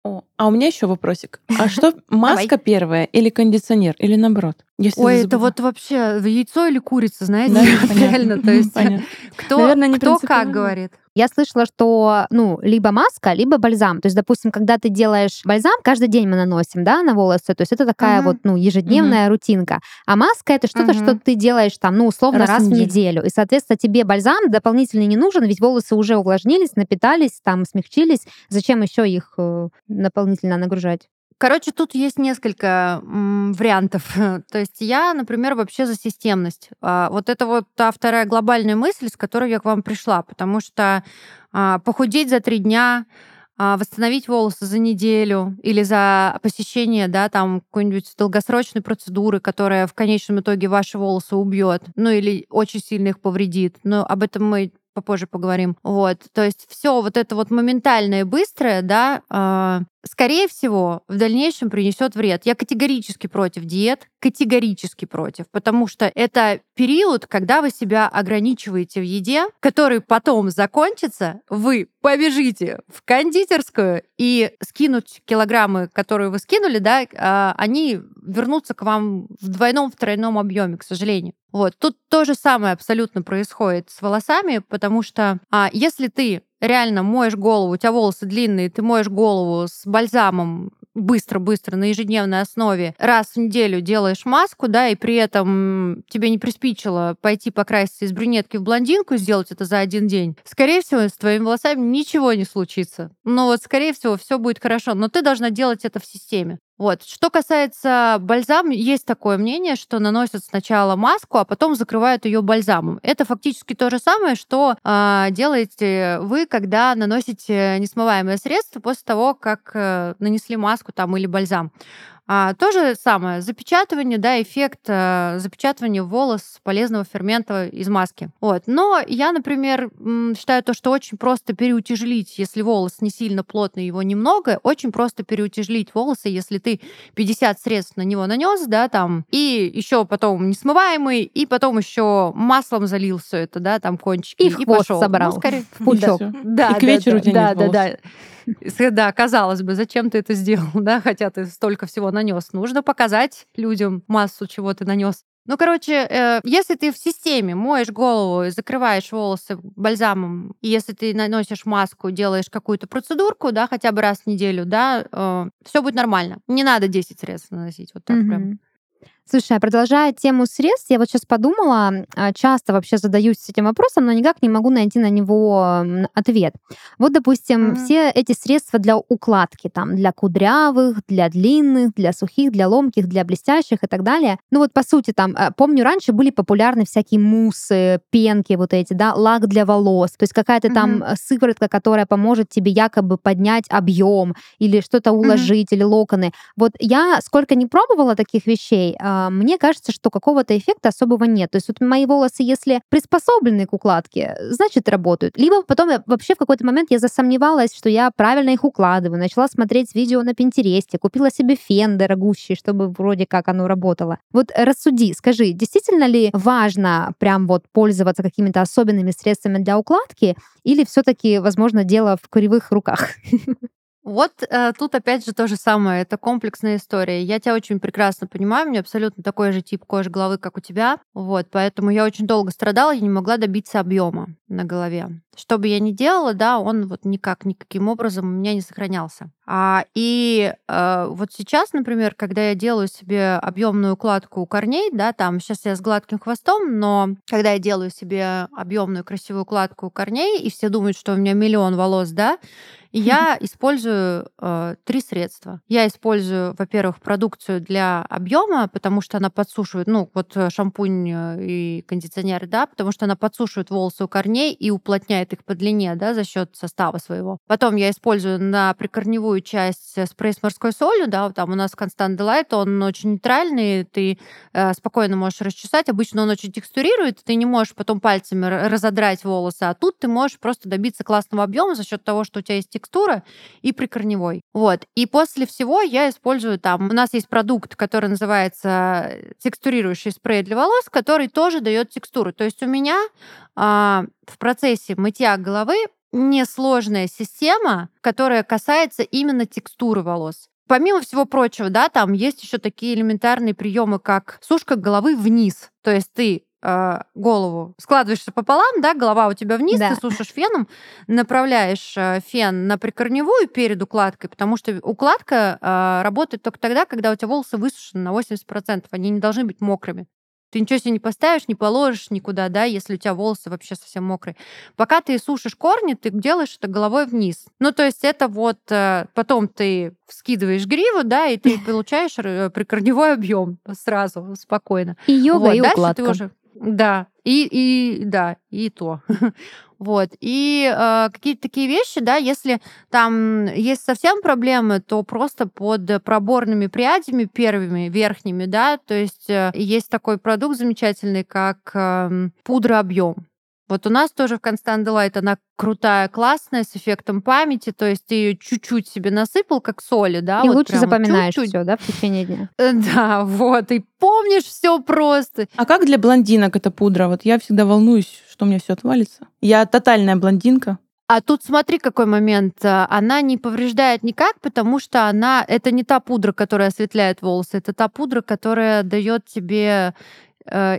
О, а у меня еще вопросик. А что, маска первая или кондиционер, или наоборот? Если
Ой, это вот вообще яйцо или курица, знаете?
Да.
Реально, то есть
Понятно.
кто,
Наверное,
кто как говорит.
Я слышала, что, ну, либо маска, либо бальзам. То есть, допустим, когда ты делаешь бальзам, каждый день мы наносим, да, на волосы. То есть это такая
Мгм.
вот, ну, ежедневная рутинка. А маска это что-то,
Мгм.
что ты делаешь там, ну, условно,
Раз
раз,
в неделю.
И, соответственно, тебе бальзам дополнительно не нужен, ведь волосы уже увлажнились, напитались, там, смягчились. Зачем еще их э, дополнительно нагружать?
Короче, тут есть несколько вариантов. То есть я, например, вообще за системность. А, Вот это вот та вторая глобальная мысль, с которой я к вам пришла, потому что а, похудеть за три дня, а, восстановить волосы за неделю или за посещение, да, там какой-нибудь долгосрочной процедуры, которая в конечном итоге ваши волосы убьет, ну или очень сильно их повредит. Но об этом мы попозже поговорим. Вот, то есть все вот это вот моментальное быстрое, да, скорее всего, в дальнейшем принесет вред. Я категорически против диет, категорически против, потому что это период, когда вы себя ограничиваете в еде, который потом закончится, вы побежите в кондитерскую и скинуть килограммы, которые вы скинули, да, а, они вернутся к вам в двойном, в тройном объеме, к сожалению. Вот. Тут то же самое абсолютно происходит с волосами, потому что а, если ты реально моешь голову, у тебя волосы длинные, ты моешь голову с бальзамом быстро-быстро на ежедневной основе, раз в неделю делаешь маску, да, и при этом тебе не приспичило пойти покраситься из брюнетки в блондинку и сделать это за один день, скорее всего, с твоими волосами ничего не случится. Ну вот, скорее всего, все будет хорошо, но ты должна делать это в системе. Вот. Что касается бальзам, есть такое мнение, что наносят сначала маску, а потом закрывают ее бальзамом. Это фактически то же самое, что э, делаете вы, когда наносите несмываемое средство после того, как э, нанесли маску там или бальзам. А, то же самое, запечатывание, да, эффект э, запечатывания волос полезного фермента из маски. Вот. Но я, например, считаю то, что очень просто переутяжелить, если волос не сильно плотный, его немного, очень просто переутяжелить волосы, если ты 50 средств на него нанес, да, там, и еще потом несмываемый, и потом еще маслом залил все это, да, там кончики,
И в хвост
пошел.
собрал.
Ну, скорее,
В пучок.
всё.
да,
И к вечеру у тебя
да,
нет
да,
волос.
да, да. Да, казалось бы, зачем ты это сделал, да, хотя ты столько всего нанес. Нужно показать людям массу, чего ты нанес. Ну, короче, э, если ты в системе моешь голову и закрываешь волосы бальзамом, и если ты наносишь маску, делаешь какую-то процедурку, да, хотя бы раз в неделю, да, все будет нормально. Не надо 10 средств наносить вот так прям.
Слушай, а продолжая тему средств, я вот сейчас подумала, а, часто вообще задаюсь этим вопросом, но никак не могу найти на него ответ. Вот, допустим,
Мгм.
все эти средства для укладки, там, для кудрявых, для длинных, для сухих, для ломких, для блестящих и так далее. Ну вот, по сути, там, э, помню, раньше были популярны всякие муссы, пенки вот эти, да, лак для волос, то есть какая-то там
Мгм.
э, сыворотка, которая поможет тебе якобы поднять объем или что-то уложить, или локоны. Вот я сколько не пробовала таких вещей, а, мне кажется, что какого-то эффекта особого нет. То есть вот мои волосы, если приспособлены к укладке, значит, работают. Либо потом я, вообще в какой-то момент я засомневалась, что я правильно их укладываю, начала смотреть видео на Пинтересте, купила себе фен дорогущий, чтобы вроде как оно работало. Вот рассуди, скажи, действительно ли важно прям вот пользоваться какими-то особенными средствами для укладки, или все-таки, возможно, дело в кривых руках?
Вот э, тут опять же то же самое, это комплексная история. Я тебя очень прекрасно понимаю, у меня абсолютно такой же тип кожи головы, как у тебя. Вот, поэтому я очень долго страдала, я не могла добиться объема на голове. Что бы я ни делала, да, он вот никак, никаким образом у меня не сохранялся. А, и э, вот сейчас, например, когда я делаю себе объемную укладку у корней, да, там сейчас я с гладким хвостом, но когда я делаю себе объемную красивую укладку у корней, и все думают, что у меня миллион волос, да, я использую э, три средства. Я использую, во-первых, продукцию для объема, потому что она подсушивает, ну, вот э, шампунь э, и кондиционер, да, потому что она подсушивает волосы у корней и уплотняет их по длине, да, за счет состава своего. Потом я использую на прикорневую часть э, спрей с морской солью, да, там у нас Constant Delight, он очень нейтральный, ты э, спокойно можешь расчесать. Обычно он очень текстурирует, ты не можешь потом пальцами разодрать волосы, а тут ты можешь просто добиться классного объема за счет того, что у тебя есть текстура и прикорневой. Вот. И после всего я использую там... У нас есть продукт, который называется текстурирующий спрей для волос, который тоже дает текстуру. То есть у меня а, в процессе мытья головы несложная система, которая касается именно текстуры волос. помимо всего прочего, да, там есть еще такие элементарные приемы, как сушка головы вниз. То есть ты э, голову складываешься пополам, да, голова у тебя вниз,
Да.
ты сушишь феном, направляешь э, фен на прикорневую перед укладкой, потому что укладка э, работает только тогда, когда у тебя волосы высушены на 80%, они не должны быть мокрыми. Ты ничего себе не поставишь, не положишь никуда, да, если у тебя волосы вообще совсем мокрые. Пока ты сушишь корни, ты делаешь это головой вниз. Ну, то есть это вот э, потом ты вскидываешь гриву, да, и ты получаешь э, прикорневой объем сразу, спокойно.
И йога,
Вот,
и укладка.
ты уже... Да, и, и да, и то. вот. И э, какие-то такие вещи, да, если там есть совсем проблемы, то просто под проборными прядями первыми, верхними, да, то есть э, есть такой продукт замечательный, как эм, пудра объем. Вот у нас тоже в Constant Delight она крутая, классная, с эффектом памяти, то есть ты ее чуть-чуть себе насыпал, как соли, да,
И
вот
лучше запоминаешь
чуть-чуть.
все, да, в течение дня.
Э, Да, вот, и помнишь все просто.
А как для блондинок эта пудра? Вот я всегда волнуюсь, что у меня все отвалится. Я тотальная блондинка.
А тут смотри, какой момент. А, Она не повреждает никак, потому что она это не та пудра, которая осветляет волосы, это та пудра, которая дает тебе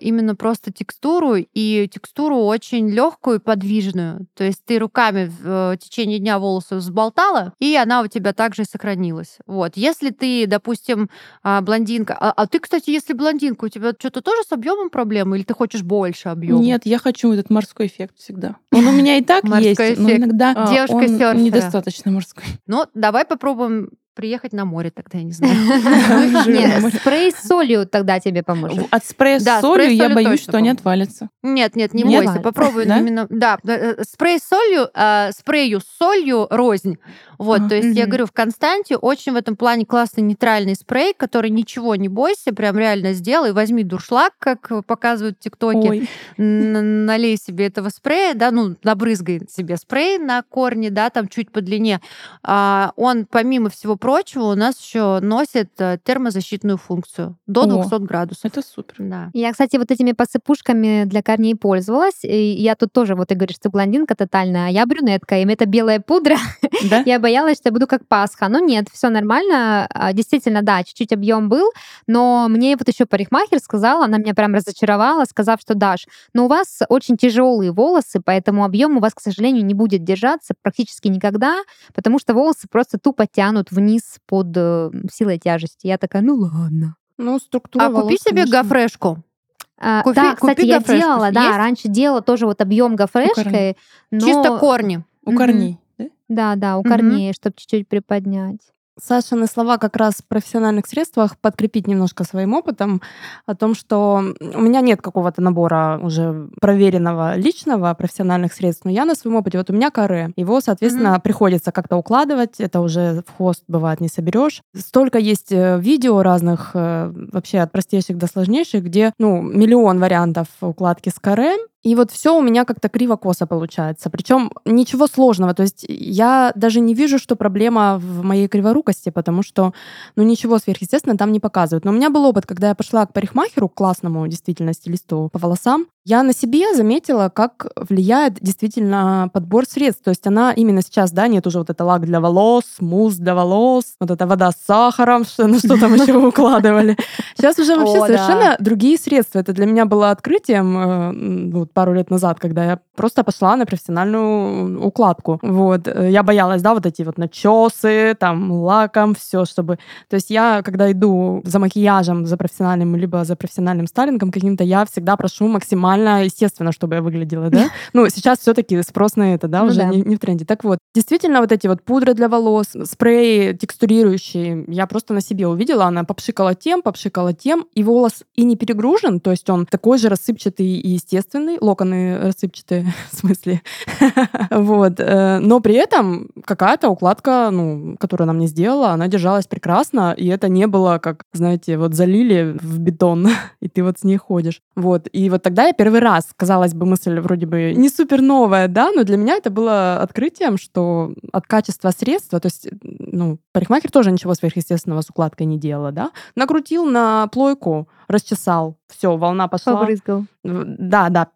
именно просто текстуру и текстуру очень легкую и подвижную. То есть ты руками в э, течение дня волосы взболтала, и она у тебя также и сохранилась. Вот. Если ты, допустим, а, блондинка, а, а ты, кстати, если блондинка, у тебя что-то тоже с объемом проблемы, или ты хочешь больше объема?
Нет, я хочу этот морской эффект всегда. Он у меня и так есть, но иногда а,
Девушка
он недостаточно морской.
Ну, давай попробуем приехать на море тогда, я не знаю.
Нет, спрей с солью тогда тебе поможет.
От спрея с солью я боюсь, что они отвалятся.
Нет, нет, не бойся, попробуй
Да?
именно, да, э, спрей с солью, э, спрею с солью рознь. Вот,
Ага.
то есть я говорю, в Константе очень в этом плане классный нейтральный спрей, который ничего не бойся, прям реально сделай, возьми дуршлаг, как показывают в ТикТоке, налей себе этого спрея, да, ну, набрызгай себе спрей на корни, да, там чуть по длине. А, он, помимо всего прочего, у нас еще носит э, термозащитную функцию до
О,
200 градусов.
это супер.
Да.
Я, кстати, вот этими посыпушками для корней пользовалась. И я тут тоже, вот ты говоришь, ты блондинка тотальная, а я брюнетка, и это белая пудра.
Да?
Я боялась, что я буду как Пасха. Но нет, все нормально. А, Действительно, да, чуть-чуть объем был, но мне вот еще парикмахер сказала, она меня прям разочаровала, сказав, что Даш, но у вас очень тяжелые волосы, поэтому объем у вас, к сожалению, не будет держаться практически никогда, потому что волосы просто тупо тянут вниз под э, силой тяжести. Я такая, ну ладно.
Ну, структура
А купи
волос,
себе
конечно.
гофрешку.
А,
Купи-
да,
купи
кстати, я делала, да,
Есть?
раньше делала тоже вот объем гофрешкой, но...
Чисто корни.
У корней. да?
Да, да, у корней, чтобы чуть-чуть приподнять.
Сашины слова как раз в профессиональных средствах подкрепить немножко своим опытом о том, что у меня нет какого-то набора уже проверенного личного профессиональных средств, но я на своем опыте, вот у меня каре, его, соответственно, приходится как-то укладывать, это уже в хвост бывает не соберешь. Столько есть э, видео разных, э, вообще от простейших до сложнейших, где, ну, миллион вариантов укладки с каре, и вот все у меня как-то криво-косо получается. Причем ничего сложного. То есть я даже не вижу, что проблема в моей криворукости, потому что ну, ничего сверхъестественного там не показывают. Но у меня был опыт, когда я пошла к парикмахеру, к классному действительно стилисту по волосам, я на себе заметила, как влияет действительно подбор средств. То есть она именно сейчас, да, нет уже вот это лак для волос, мусс для волос, вот эта вода с сахаром, что, ну что там еще укладывали. Сейчас уже вообще
О, да.
совершенно другие средства. Это для меня было открытием э, вот пару лет назад, когда я просто пошла на профессиональную укладку. Вот. Э, Я боялась, да, вот эти вот начесы, там, лаком, все, чтобы... То есть я, когда иду за макияжем, за профессиональным, либо за профессиональным стайлингом каким-то, я всегда прошу максимально естественно, чтобы я выглядела, да? Ну, сейчас все-таки спрос на это, да,
Ну
уже
да.
Не, не в тренде. Так вот, действительно, вот эти вот пудры для волос, спреи текстурирующие, я просто на себе увидела, она попшикала тем, попшикала тем, и волос и не перегружен, то есть он такой же рассыпчатый и естественный, локоны рассыпчатые, в смысле. Вот. э, Но при этом какая-то укладка, ну, которую она мне сделала, она держалась прекрасно, и это не было, как, знаете, вот залили в бетон, и ты вот с ней ходишь. Вот. И вот тогда я первый раз, казалось бы, мысль вроде бы не супер новая, да, но для меня это было открытием, что от качества средства, то есть, ну, парикмахер тоже ничего сверхъестественного с укладкой не делала, да, накрутил на плойку, расчесал, все, волна пошла.
Побрызгал.
Да, да.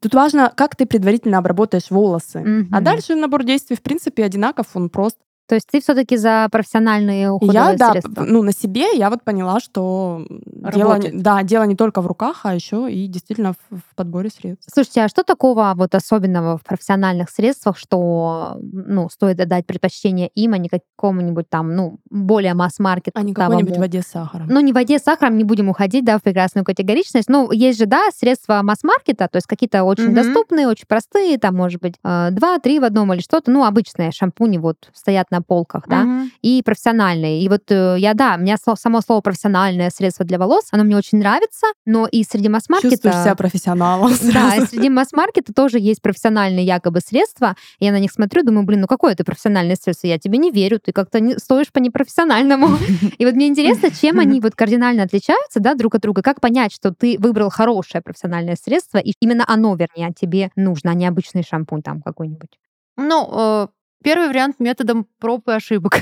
Тут важно, как ты предварительно обработаешь волосы. А
Мгм.
дальше набор действий, в принципе, одинаков, он прост.
То есть ты все-таки за профессиональные уходовые
я, да,
средства?
ну, на себе я вот поняла, что дело, да, дело не только в руках, а еще и действительно в, в подборе средств.
Слушайте, а что такого вот особенного в профессиональных средствах, что ну, стоит отдать предпочтение им, а не какому-нибудь там, ну, более масс-маркет?
А не какой-нибудь воде с сахаром.
Ну, не в воде с сахаром, не будем уходить, да, в прекрасную категоричность. Ну, есть же, да, средства масс-маркета, то есть какие-то очень
Мгм.
доступные, очень простые, там, может быть, э, два-три в одном или что-то, ну, обычные шампуни вот стоят на полках, да,
Мгм.
и профессиональные. И вот э, я, да, у меня само слово профессиональное средство для волос, оно мне очень нравится, но и среди масс-маркета...
Чувствуешь себя профессионалом
Да, и среди масс-маркета тоже есть профессиональные якобы средства. Я на них смотрю, думаю, блин, ну какое это профессиональное средство? Я тебе не верю, ты как-то не стоишь по непрофессиональному. И вот мне интересно, чем они вот кардинально отличаются, да, друг от друга. Как понять, что ты выбрал хорошее профессиональное средство, и именно оно, вернее, тебе нужно, а не обычный шампунь там какой-нибудь.
Ну, э, первый вариант методом проб и ошибок.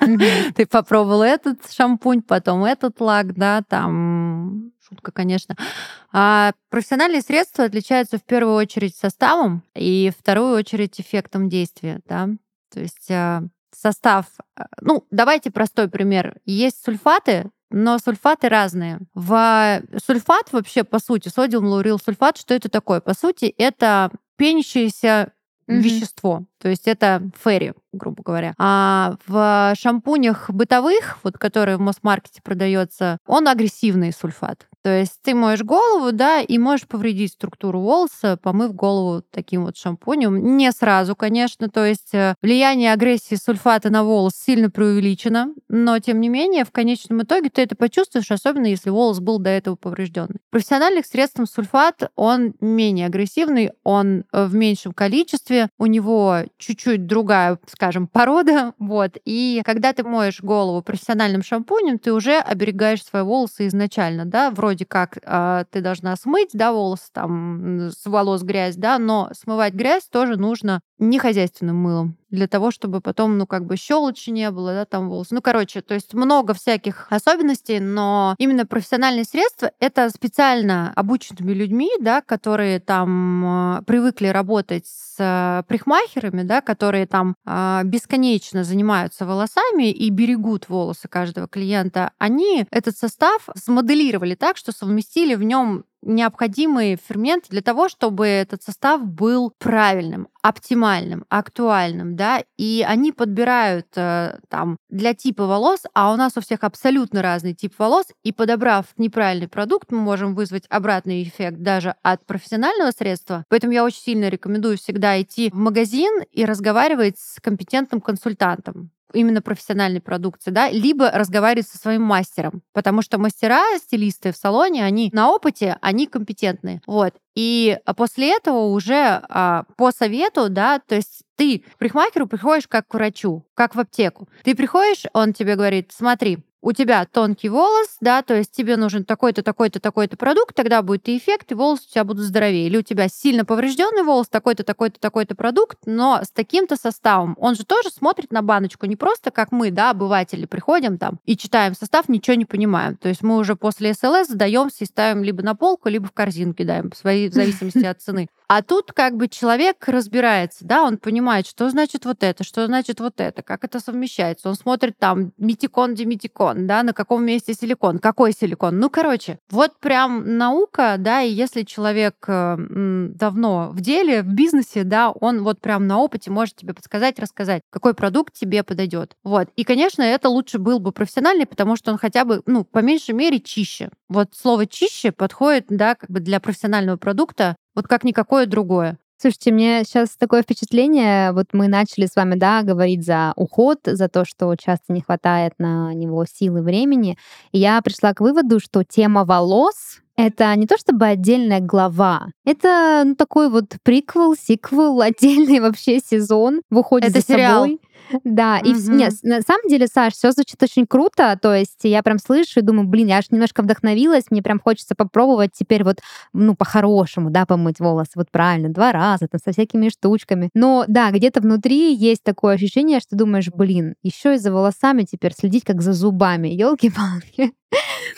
Ты попробовал этот шампунь, потом этот лак, да, там шутка, конечно. А профессиональные средства отличаются в первую очередь составом и в вторую очередь эффектом действия, да. То есть а, состав, а, ну, давайте простой пример. Есть сульфаты, но сульфаты разные. В сульфат вообще, по сути, содиум лаурил сульфат, что это такое? По сути, это пенящееся
Мгм.
вещество. То есть это ферри, грубо говоря. А в шампунях бытовых, вот которые в Мосмаркете продается, он агрессивный сульфат. То есть ты моешь голову, да, и можешь повредить структуру волоса, помыв голову таким вот шампунем. Не сразу, конечно. То есть э, влияние агрессии сульфата на волос сильно преувеличено, но тем не менее в конечном итоге ты это почувствуешь, особенно если волос был до этого поврежденный. Профессиональных средств сульфат, он менее агрессивный, он э, в меньшем количестве, у него чуть-чуть другая, скажем, порода, вот. И когда ты моешь голову профессиональным шампунем, ты уже оберегаешь свои волосы изначально, да, вроде как э, ты должна смыть, да, волосы там, с волос грязь, да, но смывать грязь тоже нужно не хозяйственным мылом для того, чтобы потом, ну, как бы щелочи не было, да, там волос. Ну, короче, то есть много всяких особенностей, но именно профессиональные средства — это специально обученными людьми, да, которые там э, привыкли работать с э, парикмахерами, да, которые там э, бесконечно занимаются волосами и берегут волосы каждого клиента, они этот состав смоделировали так, что совместили в нем необходимые ферменты для того, чтобы этот состав был правильным, оптимальным, актуальным, да, и они подбирают э, там для типа волос, а у нас у всех абсолютно разный тип волос, и подобрав неправильный продукт, мы можем вызвать обратный эффект даже от профессионального средства. Поэтому я очень сильно рекомендую всегда идти в магазин и разговаривать с компетентным консультантом именно профессиональной продукции, да, либо разговаривать со своим мастером, потому что мастера, стилисты в салоне, они на опыте, они компетентные, вот. И а, после этого уже а, по совету, да, то есть ты к парикмахеру приходишь как к врачу, как в аптеку. Ты приходишь, он тебе говорит, смотри, у тебя тонкий волос, да, то есть тебе нужен такой-то, такой-то, такой-то продукт, тогда будет и эффект, и волосы у тебя будут здоровее. Или у тебя сильно поврежденный волос, такой-то, такой-то, такой-то продукт, но с таким-то составом. Он же тоже смотрит на баночку, не просто как мы, да, обыватели, приходим там и читаем состав, ничего не понимаем. То есть мы уже после СЛС сдаемся и ставим либо на полку, либо в корзину кидаем, в зависимости от цены. А тут как бы человек разбирается, да, он понимает, что значит вот это, что значит вот это, как это совмещается. Он смотрит там метикон, диметикон, да, на каком месте силикон, какой силикон. Ну, короче, вот прям наука, да, и если человек э, давно в деле, в бизнесе, да, он вот прям на опыте может тебе подсказать, рассказать, какой продукт тебе подойдет. Вот. И, конечно, это лучше был бы профессиональный, потому что он хотя бы, ну, по меньшей мере, чище. Вот слово чище подходит, да, как бы для профессионального продукта, вот как никакое другое.
Слушайте, мне сейчас такое впечатление, вот мы начали с вами, да, говорить за уход, за то, что часто не хватает на него силы, времени. И я пришла к выводу, что тема волос это не то чтобы отдельная глава, это ну, такой вот приквел, сиквел, отдельный вообще сезон в уходе
Это
за
сериал.
собой. Да, и нет, на самом деле, Саш, все звучит очень круто. То есть я прям слышу и думаю, блин, я аж немножко вдохновилась, мне прям хочется попробовать теперь вот, ну, по-хорошему, да, помыть волосы, вот правильно, два раза, там, со всякими штучками. Но да, где-то внутри есть такое ощущение, что думаешь, блин, еще и за волосами теперь следить, как за зубами, елки-палки.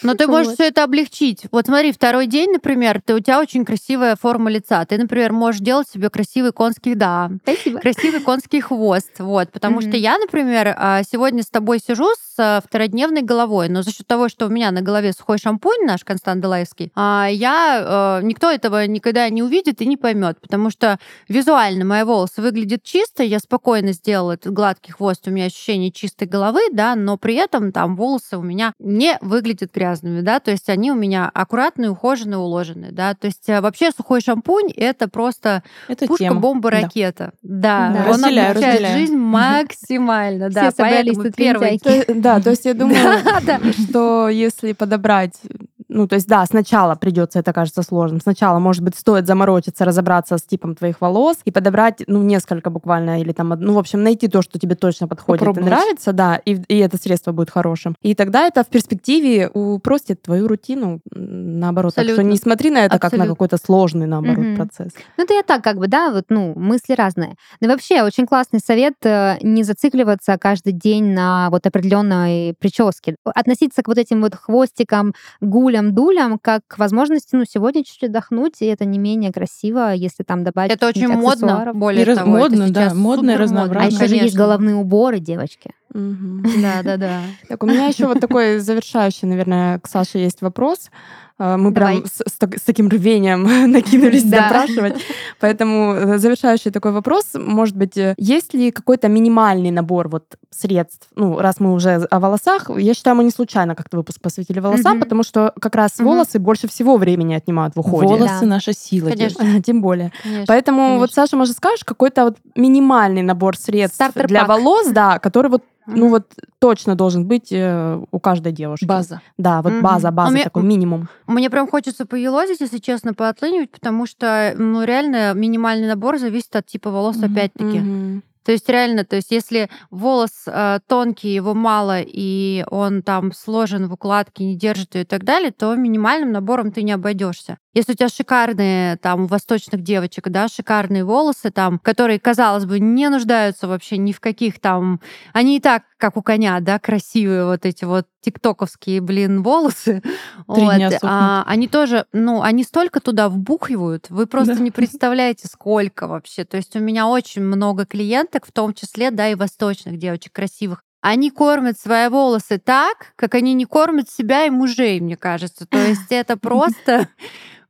Но ты можешь
Вот.
все это облегчить. Вот смотри, второй день, например, ты, у тебя очень красивая форма лица. Ты, например, можешь делать себе красивый конский, да,
Спасибо.
красивый конский хвост. Вот, потому что
Мгм.
я, например, а, сегодня с тобой сижу с а, втородневной головой, но за счет того, что у меня на голове сухой шампунь наш Констант Делаевский, а, я, никто этого никогда не увидит и не поймет, потому что визуально мои волосы выглядят чисто, я спокойно сделала этот гладкий хвост, у меня ощущение чистой головы, да, но при этом там волосы у меня не выглядят грязными, да, то есть они у меня аккуратные, ухоженные, уложенные, да, то есть э, вообще сухой шампунь это просто
Это
пушка,
тема.
бомба,
Да.
ракета. Да,
Да.
он
Разделяю,
облегчает
разделяю.
жизнь максимально, да,
Все
поэтому первый
Да, то есть я думаю,
Да.
что если подобрать ну, то есть, да, сначала придется, это кажется сложным. Сначала, может быть, стоит заморочиться, разобраться с типом твоих волос и подобрать, ну, несколько буквально, или там, ну, в общем, найти то, что тебе точно подходит и
Попробовать.
нравится, да, и, и это средство будет хорошим. И тогда это в перспективе упростит твою рутину, наоборот. Так что
Абсолютно.
не смотри на это как на
Абсолютно.
какой-то сложный, наоборот,
Мгм.
процесс.
Ну, это я так как бы, да, вот, ну, мысли разные. Но вообще очень классный совет э, не зацикливаться каждый день на вот определенной прическе. Относиться к вот этим вот хвостикам, гулям, дулям, как к возможности, ну, сегодня чуть-чуть отдохнуть, и это не менее красиво, если там добавить
Это очень модно, более
И раз-
того. это
модно, да, модно и разнообразно.
А еще же есть головные уборы, девочки.
Да, да, да.
Так, у меня еще вот такой завершающий, наверное, к Саше есть вопрос. Э, Мы
Давай.
прям с, с с таким рвением накинулись
Да.
запрашивать. Поэтому э, завершающий такой вопрос. Может быть, э, есть ли какой-то минимальный набор вот средств? Ну, раз мы уже о волосах, я считаю, мы не случайно как-то выпуск посвятили волосам, потому что как раз волосы больше всего времени отнимают в уходе.
Волосы
Да.
наша сила.
Конечно.
Тем более.
Конечно,
Поэтому
конечно.
вот, Саша, может, скажешь какой-то вот минимальный набор средств для волос, да, который вот, ну вот точно должен быть э, у каждой девушки.
База.
Да, вот
Мгм.
база,
А
база,
мне-
такой минимум.
Мне прям хочется поелозить, если честно, поотлынивать, потому что, ну, реально, минимальный набор зависит от типа волос,
Мгм.
опять-таки.
Мгм.
То есть реально, то есть если волос э, тонкий, его мало, и он там сложен в укладке, не держит ее и так далее, то минимальным набором ты не обойдешься. Если у тебя шикарные там у восточных девочек, да, шикарные волосы там, которые, казалось бы, не нуждаются вообще ни в каких там... Они и так, как у коня, да, красивые вот эти вот тиктоковские, блин, волосы.
Три
Вот.
дня.
А, они тоже, ну, они столько туда вбухивают, вы просто
Да.
не представляете, сколько вообще. То есть у меня очень много клиенток, в том числе, да, и восточных девочек красивых. Они кормят свои волосы так, как они не кормят себя и мужей, мне кажется. То есть это просто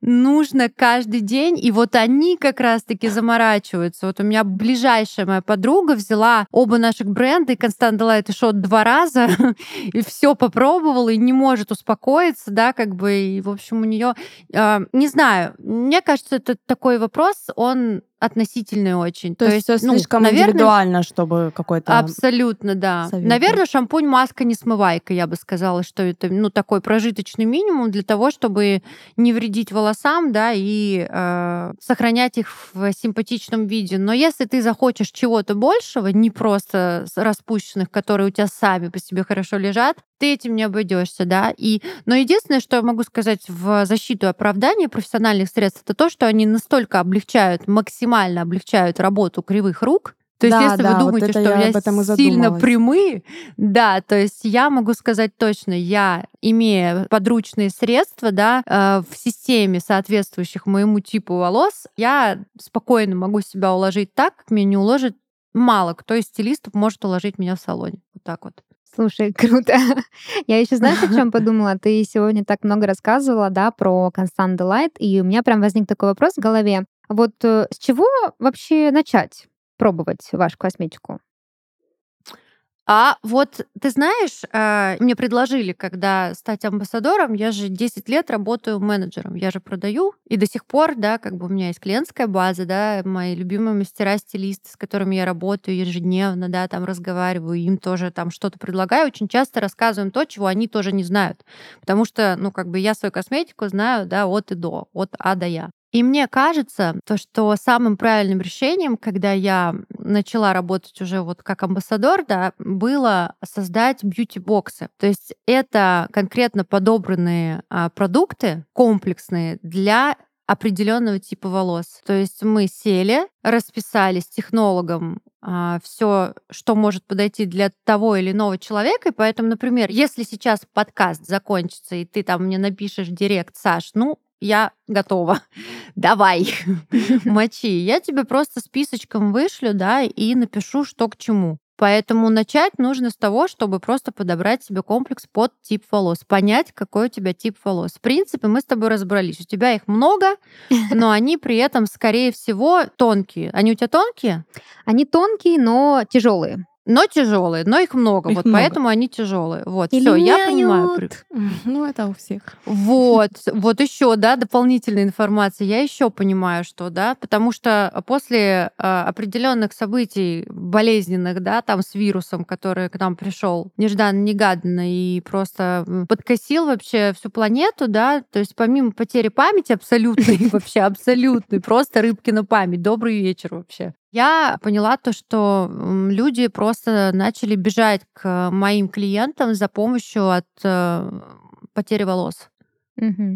нужно каждый день, и вот они как раз-таки заморачиваются. Вот у меня ближайшая моя подруга взяла оба наших бренда, и Констант Делайт и Шот два раза, и все попробовала, и не может успокоиться, да, как бы, и, в общем, у нее, не знаю, мне кажется, это такой вопрос, он относительный очень.
То, есть, всё
ну,
слишком
наверное,
индивидуально, чтобы какой-то...
Абсолютно, да.
совет
Наверное, шампунь, маска, не смывайка, я бы сказала, что это ну такой прожиточный минимум для того, чтобы не вредить волосам, да, и э, сохранять их в симпатичном виде. Но если ты захочешь чего-то большего, не просто распущенных, которые у тебя сами по себе хорошо лежат, ты этим не обойдешься, да. И, но единственное, что я могу сказать в защиту и оправдание профессиональных средств, это то, что они настолько облегчают, максимально облегчают работу кривых рук, то есть,
Да,
если
да,
вы
вот
думаете,
это
что
я и
сильно прямые, да, то есть я могу сказать точно, я, имея подручные средства, да, э, в системе, соответствующих моему типу волос, я спокойно могу себя уложить так, как меня не уложит мало кто из стилистов может уложить меня в салоне. Вот так вот.
Слушай, круто. Я еще знаешь, о чем подумала? Ты сегодня так много рассказывала, да, про Constant Delight, и у меня прям возник такой вопрос в голове. Вот э, с чего вообще начать пробовать вашу косметику?
А вот ты знаешь, э, мне предложили, когда стать амбассадором, я же 10 лет работаю менеджером, я же продаю, и до сих пор, да, как бы у меня есть клиентская база, да, мои любимые мастера-стилисты, с которыми я работаю ежедневно, да, там разговариваю, им тоже там что-то предлагаю, очень часто рассказываем то, чего они тоже не знают, потому что, ну, как бы я свою косметику знаю, да, от и до, от А до Я. И мне кажется, то, что самым правильным решением, когда я начала работать уже вот как амбассадор, да, было создать бьюти-боксы. То есть это конкретно подобранные а, продукты комплексные для определенного типа волос. То есть мы сели, расписали с технологом все, что может подойти для того или иного человека. И поэтому, например, если сейчас подкаст закончится, и ты там мне напишешь директ, Саш, ну, я готова. Давай, мочи. Я тебе просто списочком вышлю, да, и напишу, что к чему. Поэтому начать нужно с того, чтобы просто подобрать себе комплекс под тип волос, понять, какой у тебя тип волос. В принципе, мы с тобой разобрались. У тебя их много, но они при этом, скорее всего, тонкие. Они у тебя тонкие?
Они тонкие, но тяжелые
но тяжелые, но их много,
их
вот
много.
поэтому они тяжелые. Вот, все, я понимаю.
Ну, это у всех.
Вот, вот еще, да, дополнительная информация. Я еще понимаю, что, да, потому что после э, определенных событий болезненных, да, там с вирусом, который к нам пришел нежданно-негаданно и просто подкосил вообще всю планету, да, то есть помимо потери памяти абсолютной, вообще абсолютной, просто рыбки на память, добрый вечер вообще. Я поняла то, что люди просто начали бежать к моим клиентам за помощью от э, потери волос.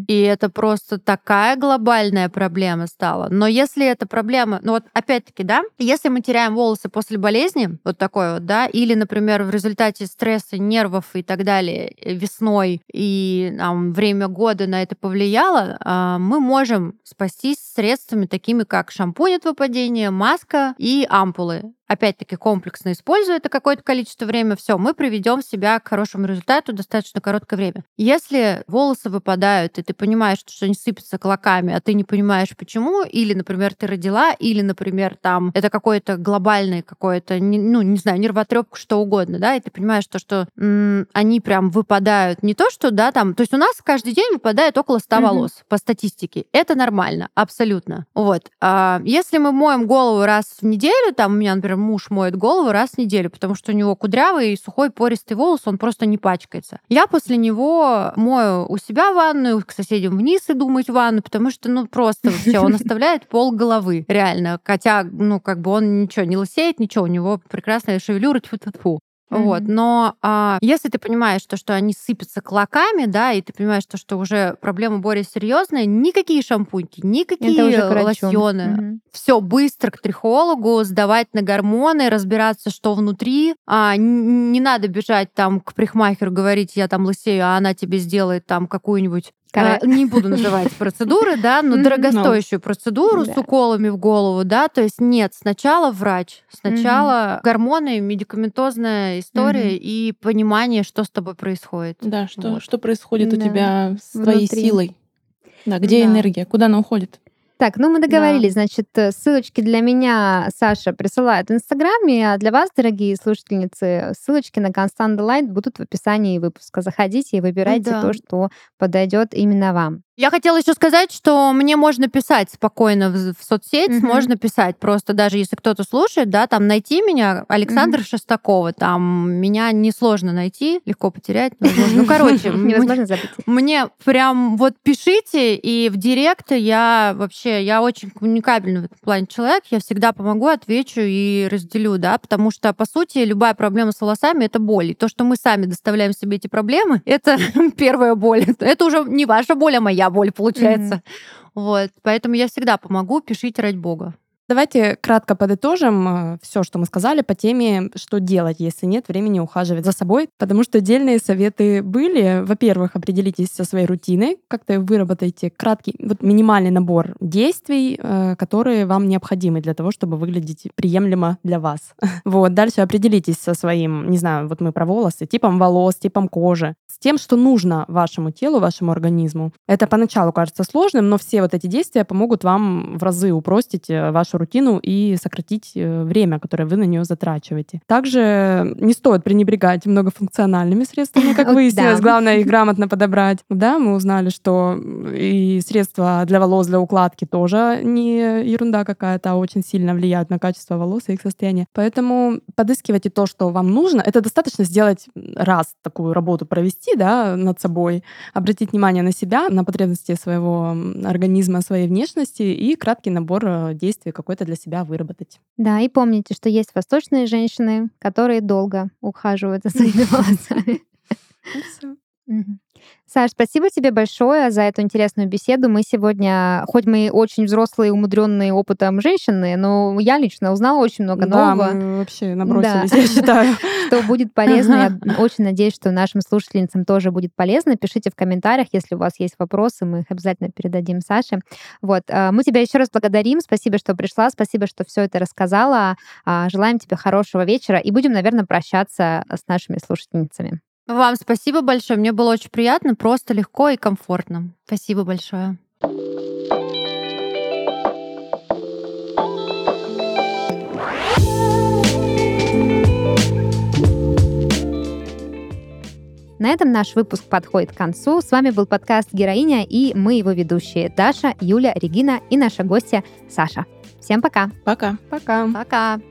И это просто такая глобальная проблема стала. Но если эта проблема, ну вот опять-таки, да, если мы теряем волосы после болезни, вот такой вот, да, или, например, в результате стресса, нервов и так далее э, весной и там, время года на это повлияло, а, мы можем спастись средствами такими, как шампунь от выпадения, маска и ампулы опять-таки комплексно используя это какое-то количество времени, все, мы приведем себя к хорошему результату достаточно короткое время. Если волосы выпадают, и ты понимаешь, что они сыпятся клоками, а ты не понимаешь, почему, или, например, ты родила, или, например, там это какое-то глобальное какое-то, ну, не знаю, нервотрепка, что угодно, да, и ты понимаешь то, что м, они прям выпадают. Не то, что, да, там, то есть у нас каждый день выпадает около 100
Мгм.
волос по статистике. Это нормально, абсолютно. Вот. А если мы моем голову раз в неделю, там у меня, например, муж моет голову раз в неделю, потому что у него кудрявый, сухой, пористый волос, он просто не пачкается. Я после него мою у себя ванную, к соседям вниз иду мыть ванну, потому что, ну, просто вообще он оставляет пол головы, реально. Хотя, ну, как бы он ничего не лысеет, ничего, у него прекрасная шевелюра, тьфу тьфу тьфу вот, но а, если ты понимаешь, то, что они сыпятся клоками, да, и ты понимаешь, то, что уже проблема более серьезная, никакие шампуньки, никакие
Это уже
лосьоны,
Мгм.
все быстро к трихологу, сдавать на гормоны, разбираться, что внутри. А, не надо бежать там к парикмахеру, говорить, я там лысею, а она тебе сделает там какую-нибудь Э, не буду называть процедуры, да, но дорогостоящую процедуру с
Да.
уколами в голову, да, то есть нет, сначала врач, сначала гормоны, медикаментозная история
Мгм.
и понимание, что с тобой происходит.
Да, что,
Вот.
что происходит у
Да.
тебя с твоей
Внутри.
силой? Да, где
Да.
энергия? Куда она уходит?
Так, ну мы договорились, значит, э, ссылочки для меня Саша присылает в Инстаграме, а для вас, дорогие слушательницы, ссылочки на Constant Delight будут в описании выпуска. Заходите и выбирайте
Да.
то, что подойдет именно вам.
Я хотела еще сказать, что мне можно писать спокойно в, в соцсеть,
Мгм.
можно писать просто даже если кто-то слушает, да, там найти меня, Александр Шестакова, там меня несложно найти, легко потерять, невозможно. ну короче,
Невозможно забыть.
Мне прям вот пишите, и в директе я вообще, я очень коммуникабельный в этом плане человек, я всегда помогу, отвечу и разделю, да, потому что, по сути, любая проблема с волосами — это боль. И то, что мы сами доставляем себе эти проблемы, это первая боль. Это уже не ваша боль, а моя боль, получается. Вот, поэтому я всегда помогу, пишите ради бога.
Давайте кратко подытожим все, что мы сказали по теме, что делать, если нет времени ухаживать за собой, потому что отдельные советы были. Во-первых, определитесь со своей рутиной, как-то выработайте краткий, вот минимальный набор действий, э, которые вам необходимы для того, чтобы выглядеть приемлемо для вас. Вот, дальше определитесь со своим, не знаю, вот мы про волосы, типом волос, типом кожи, тем, что нужно вашему телу, вашему организму. Это поначалу кажется сложным, но все вот эти действия помогут вам в разы упростить э, вашу рутину и сократить э, время, которое вы на нее затрачиваете. Также не стоит пренебрегать многофункциональными средствами, как выяснилось. Главное их грамотно подобрать. Да, мы узнали, что и средства для волос, для укладки тоже не ерунда какая-то, а очень сильно влияют на качество волос и их состояние. Поэтому подыскивайте то, что вам нужно. Это достаточно сделать раз такую работу провести да, над собой, обратить внимание на себя, на потребности своего организма, своей внешности и краткий набор э, действий какой-то для себя выработать.
Да, и помните, что есть восточные женщины, которые долго ухаживают за своими волосами. Саш, спасибо тебе большое за эту интересную беседу. Мы сегодня, хоть мы очень взрослые, умудренные опытом женщины, но я лично узнала очень много
да,
нового.
мы вообще набросились, да. я считаю.
Что будет полезно. Я очень надеюсь, что нашим слушательницам тоже будет полезно. Пишите в комментариях, если у вас есть вопросы, мы их обязательно передадим Саше. Вот. А, мы тебя еще раз благодарим. Спасибо, что пришла. Спасибо, что все это рассказала. А, желаем тебе хорошего вечера и будем, наверное, прощаться с нашими слушательницами.
Вам спасибо большое. Мне было очень приятно, просто легко и комфортно. Спасибо большое.
На этом наш выпуск подходит к концу. С вами был подкаст «Героиня» и мы его ведущие Даша, Юля, Регина и наша гостья Саша. Всем пока.
Пока.
Пока.
Пока.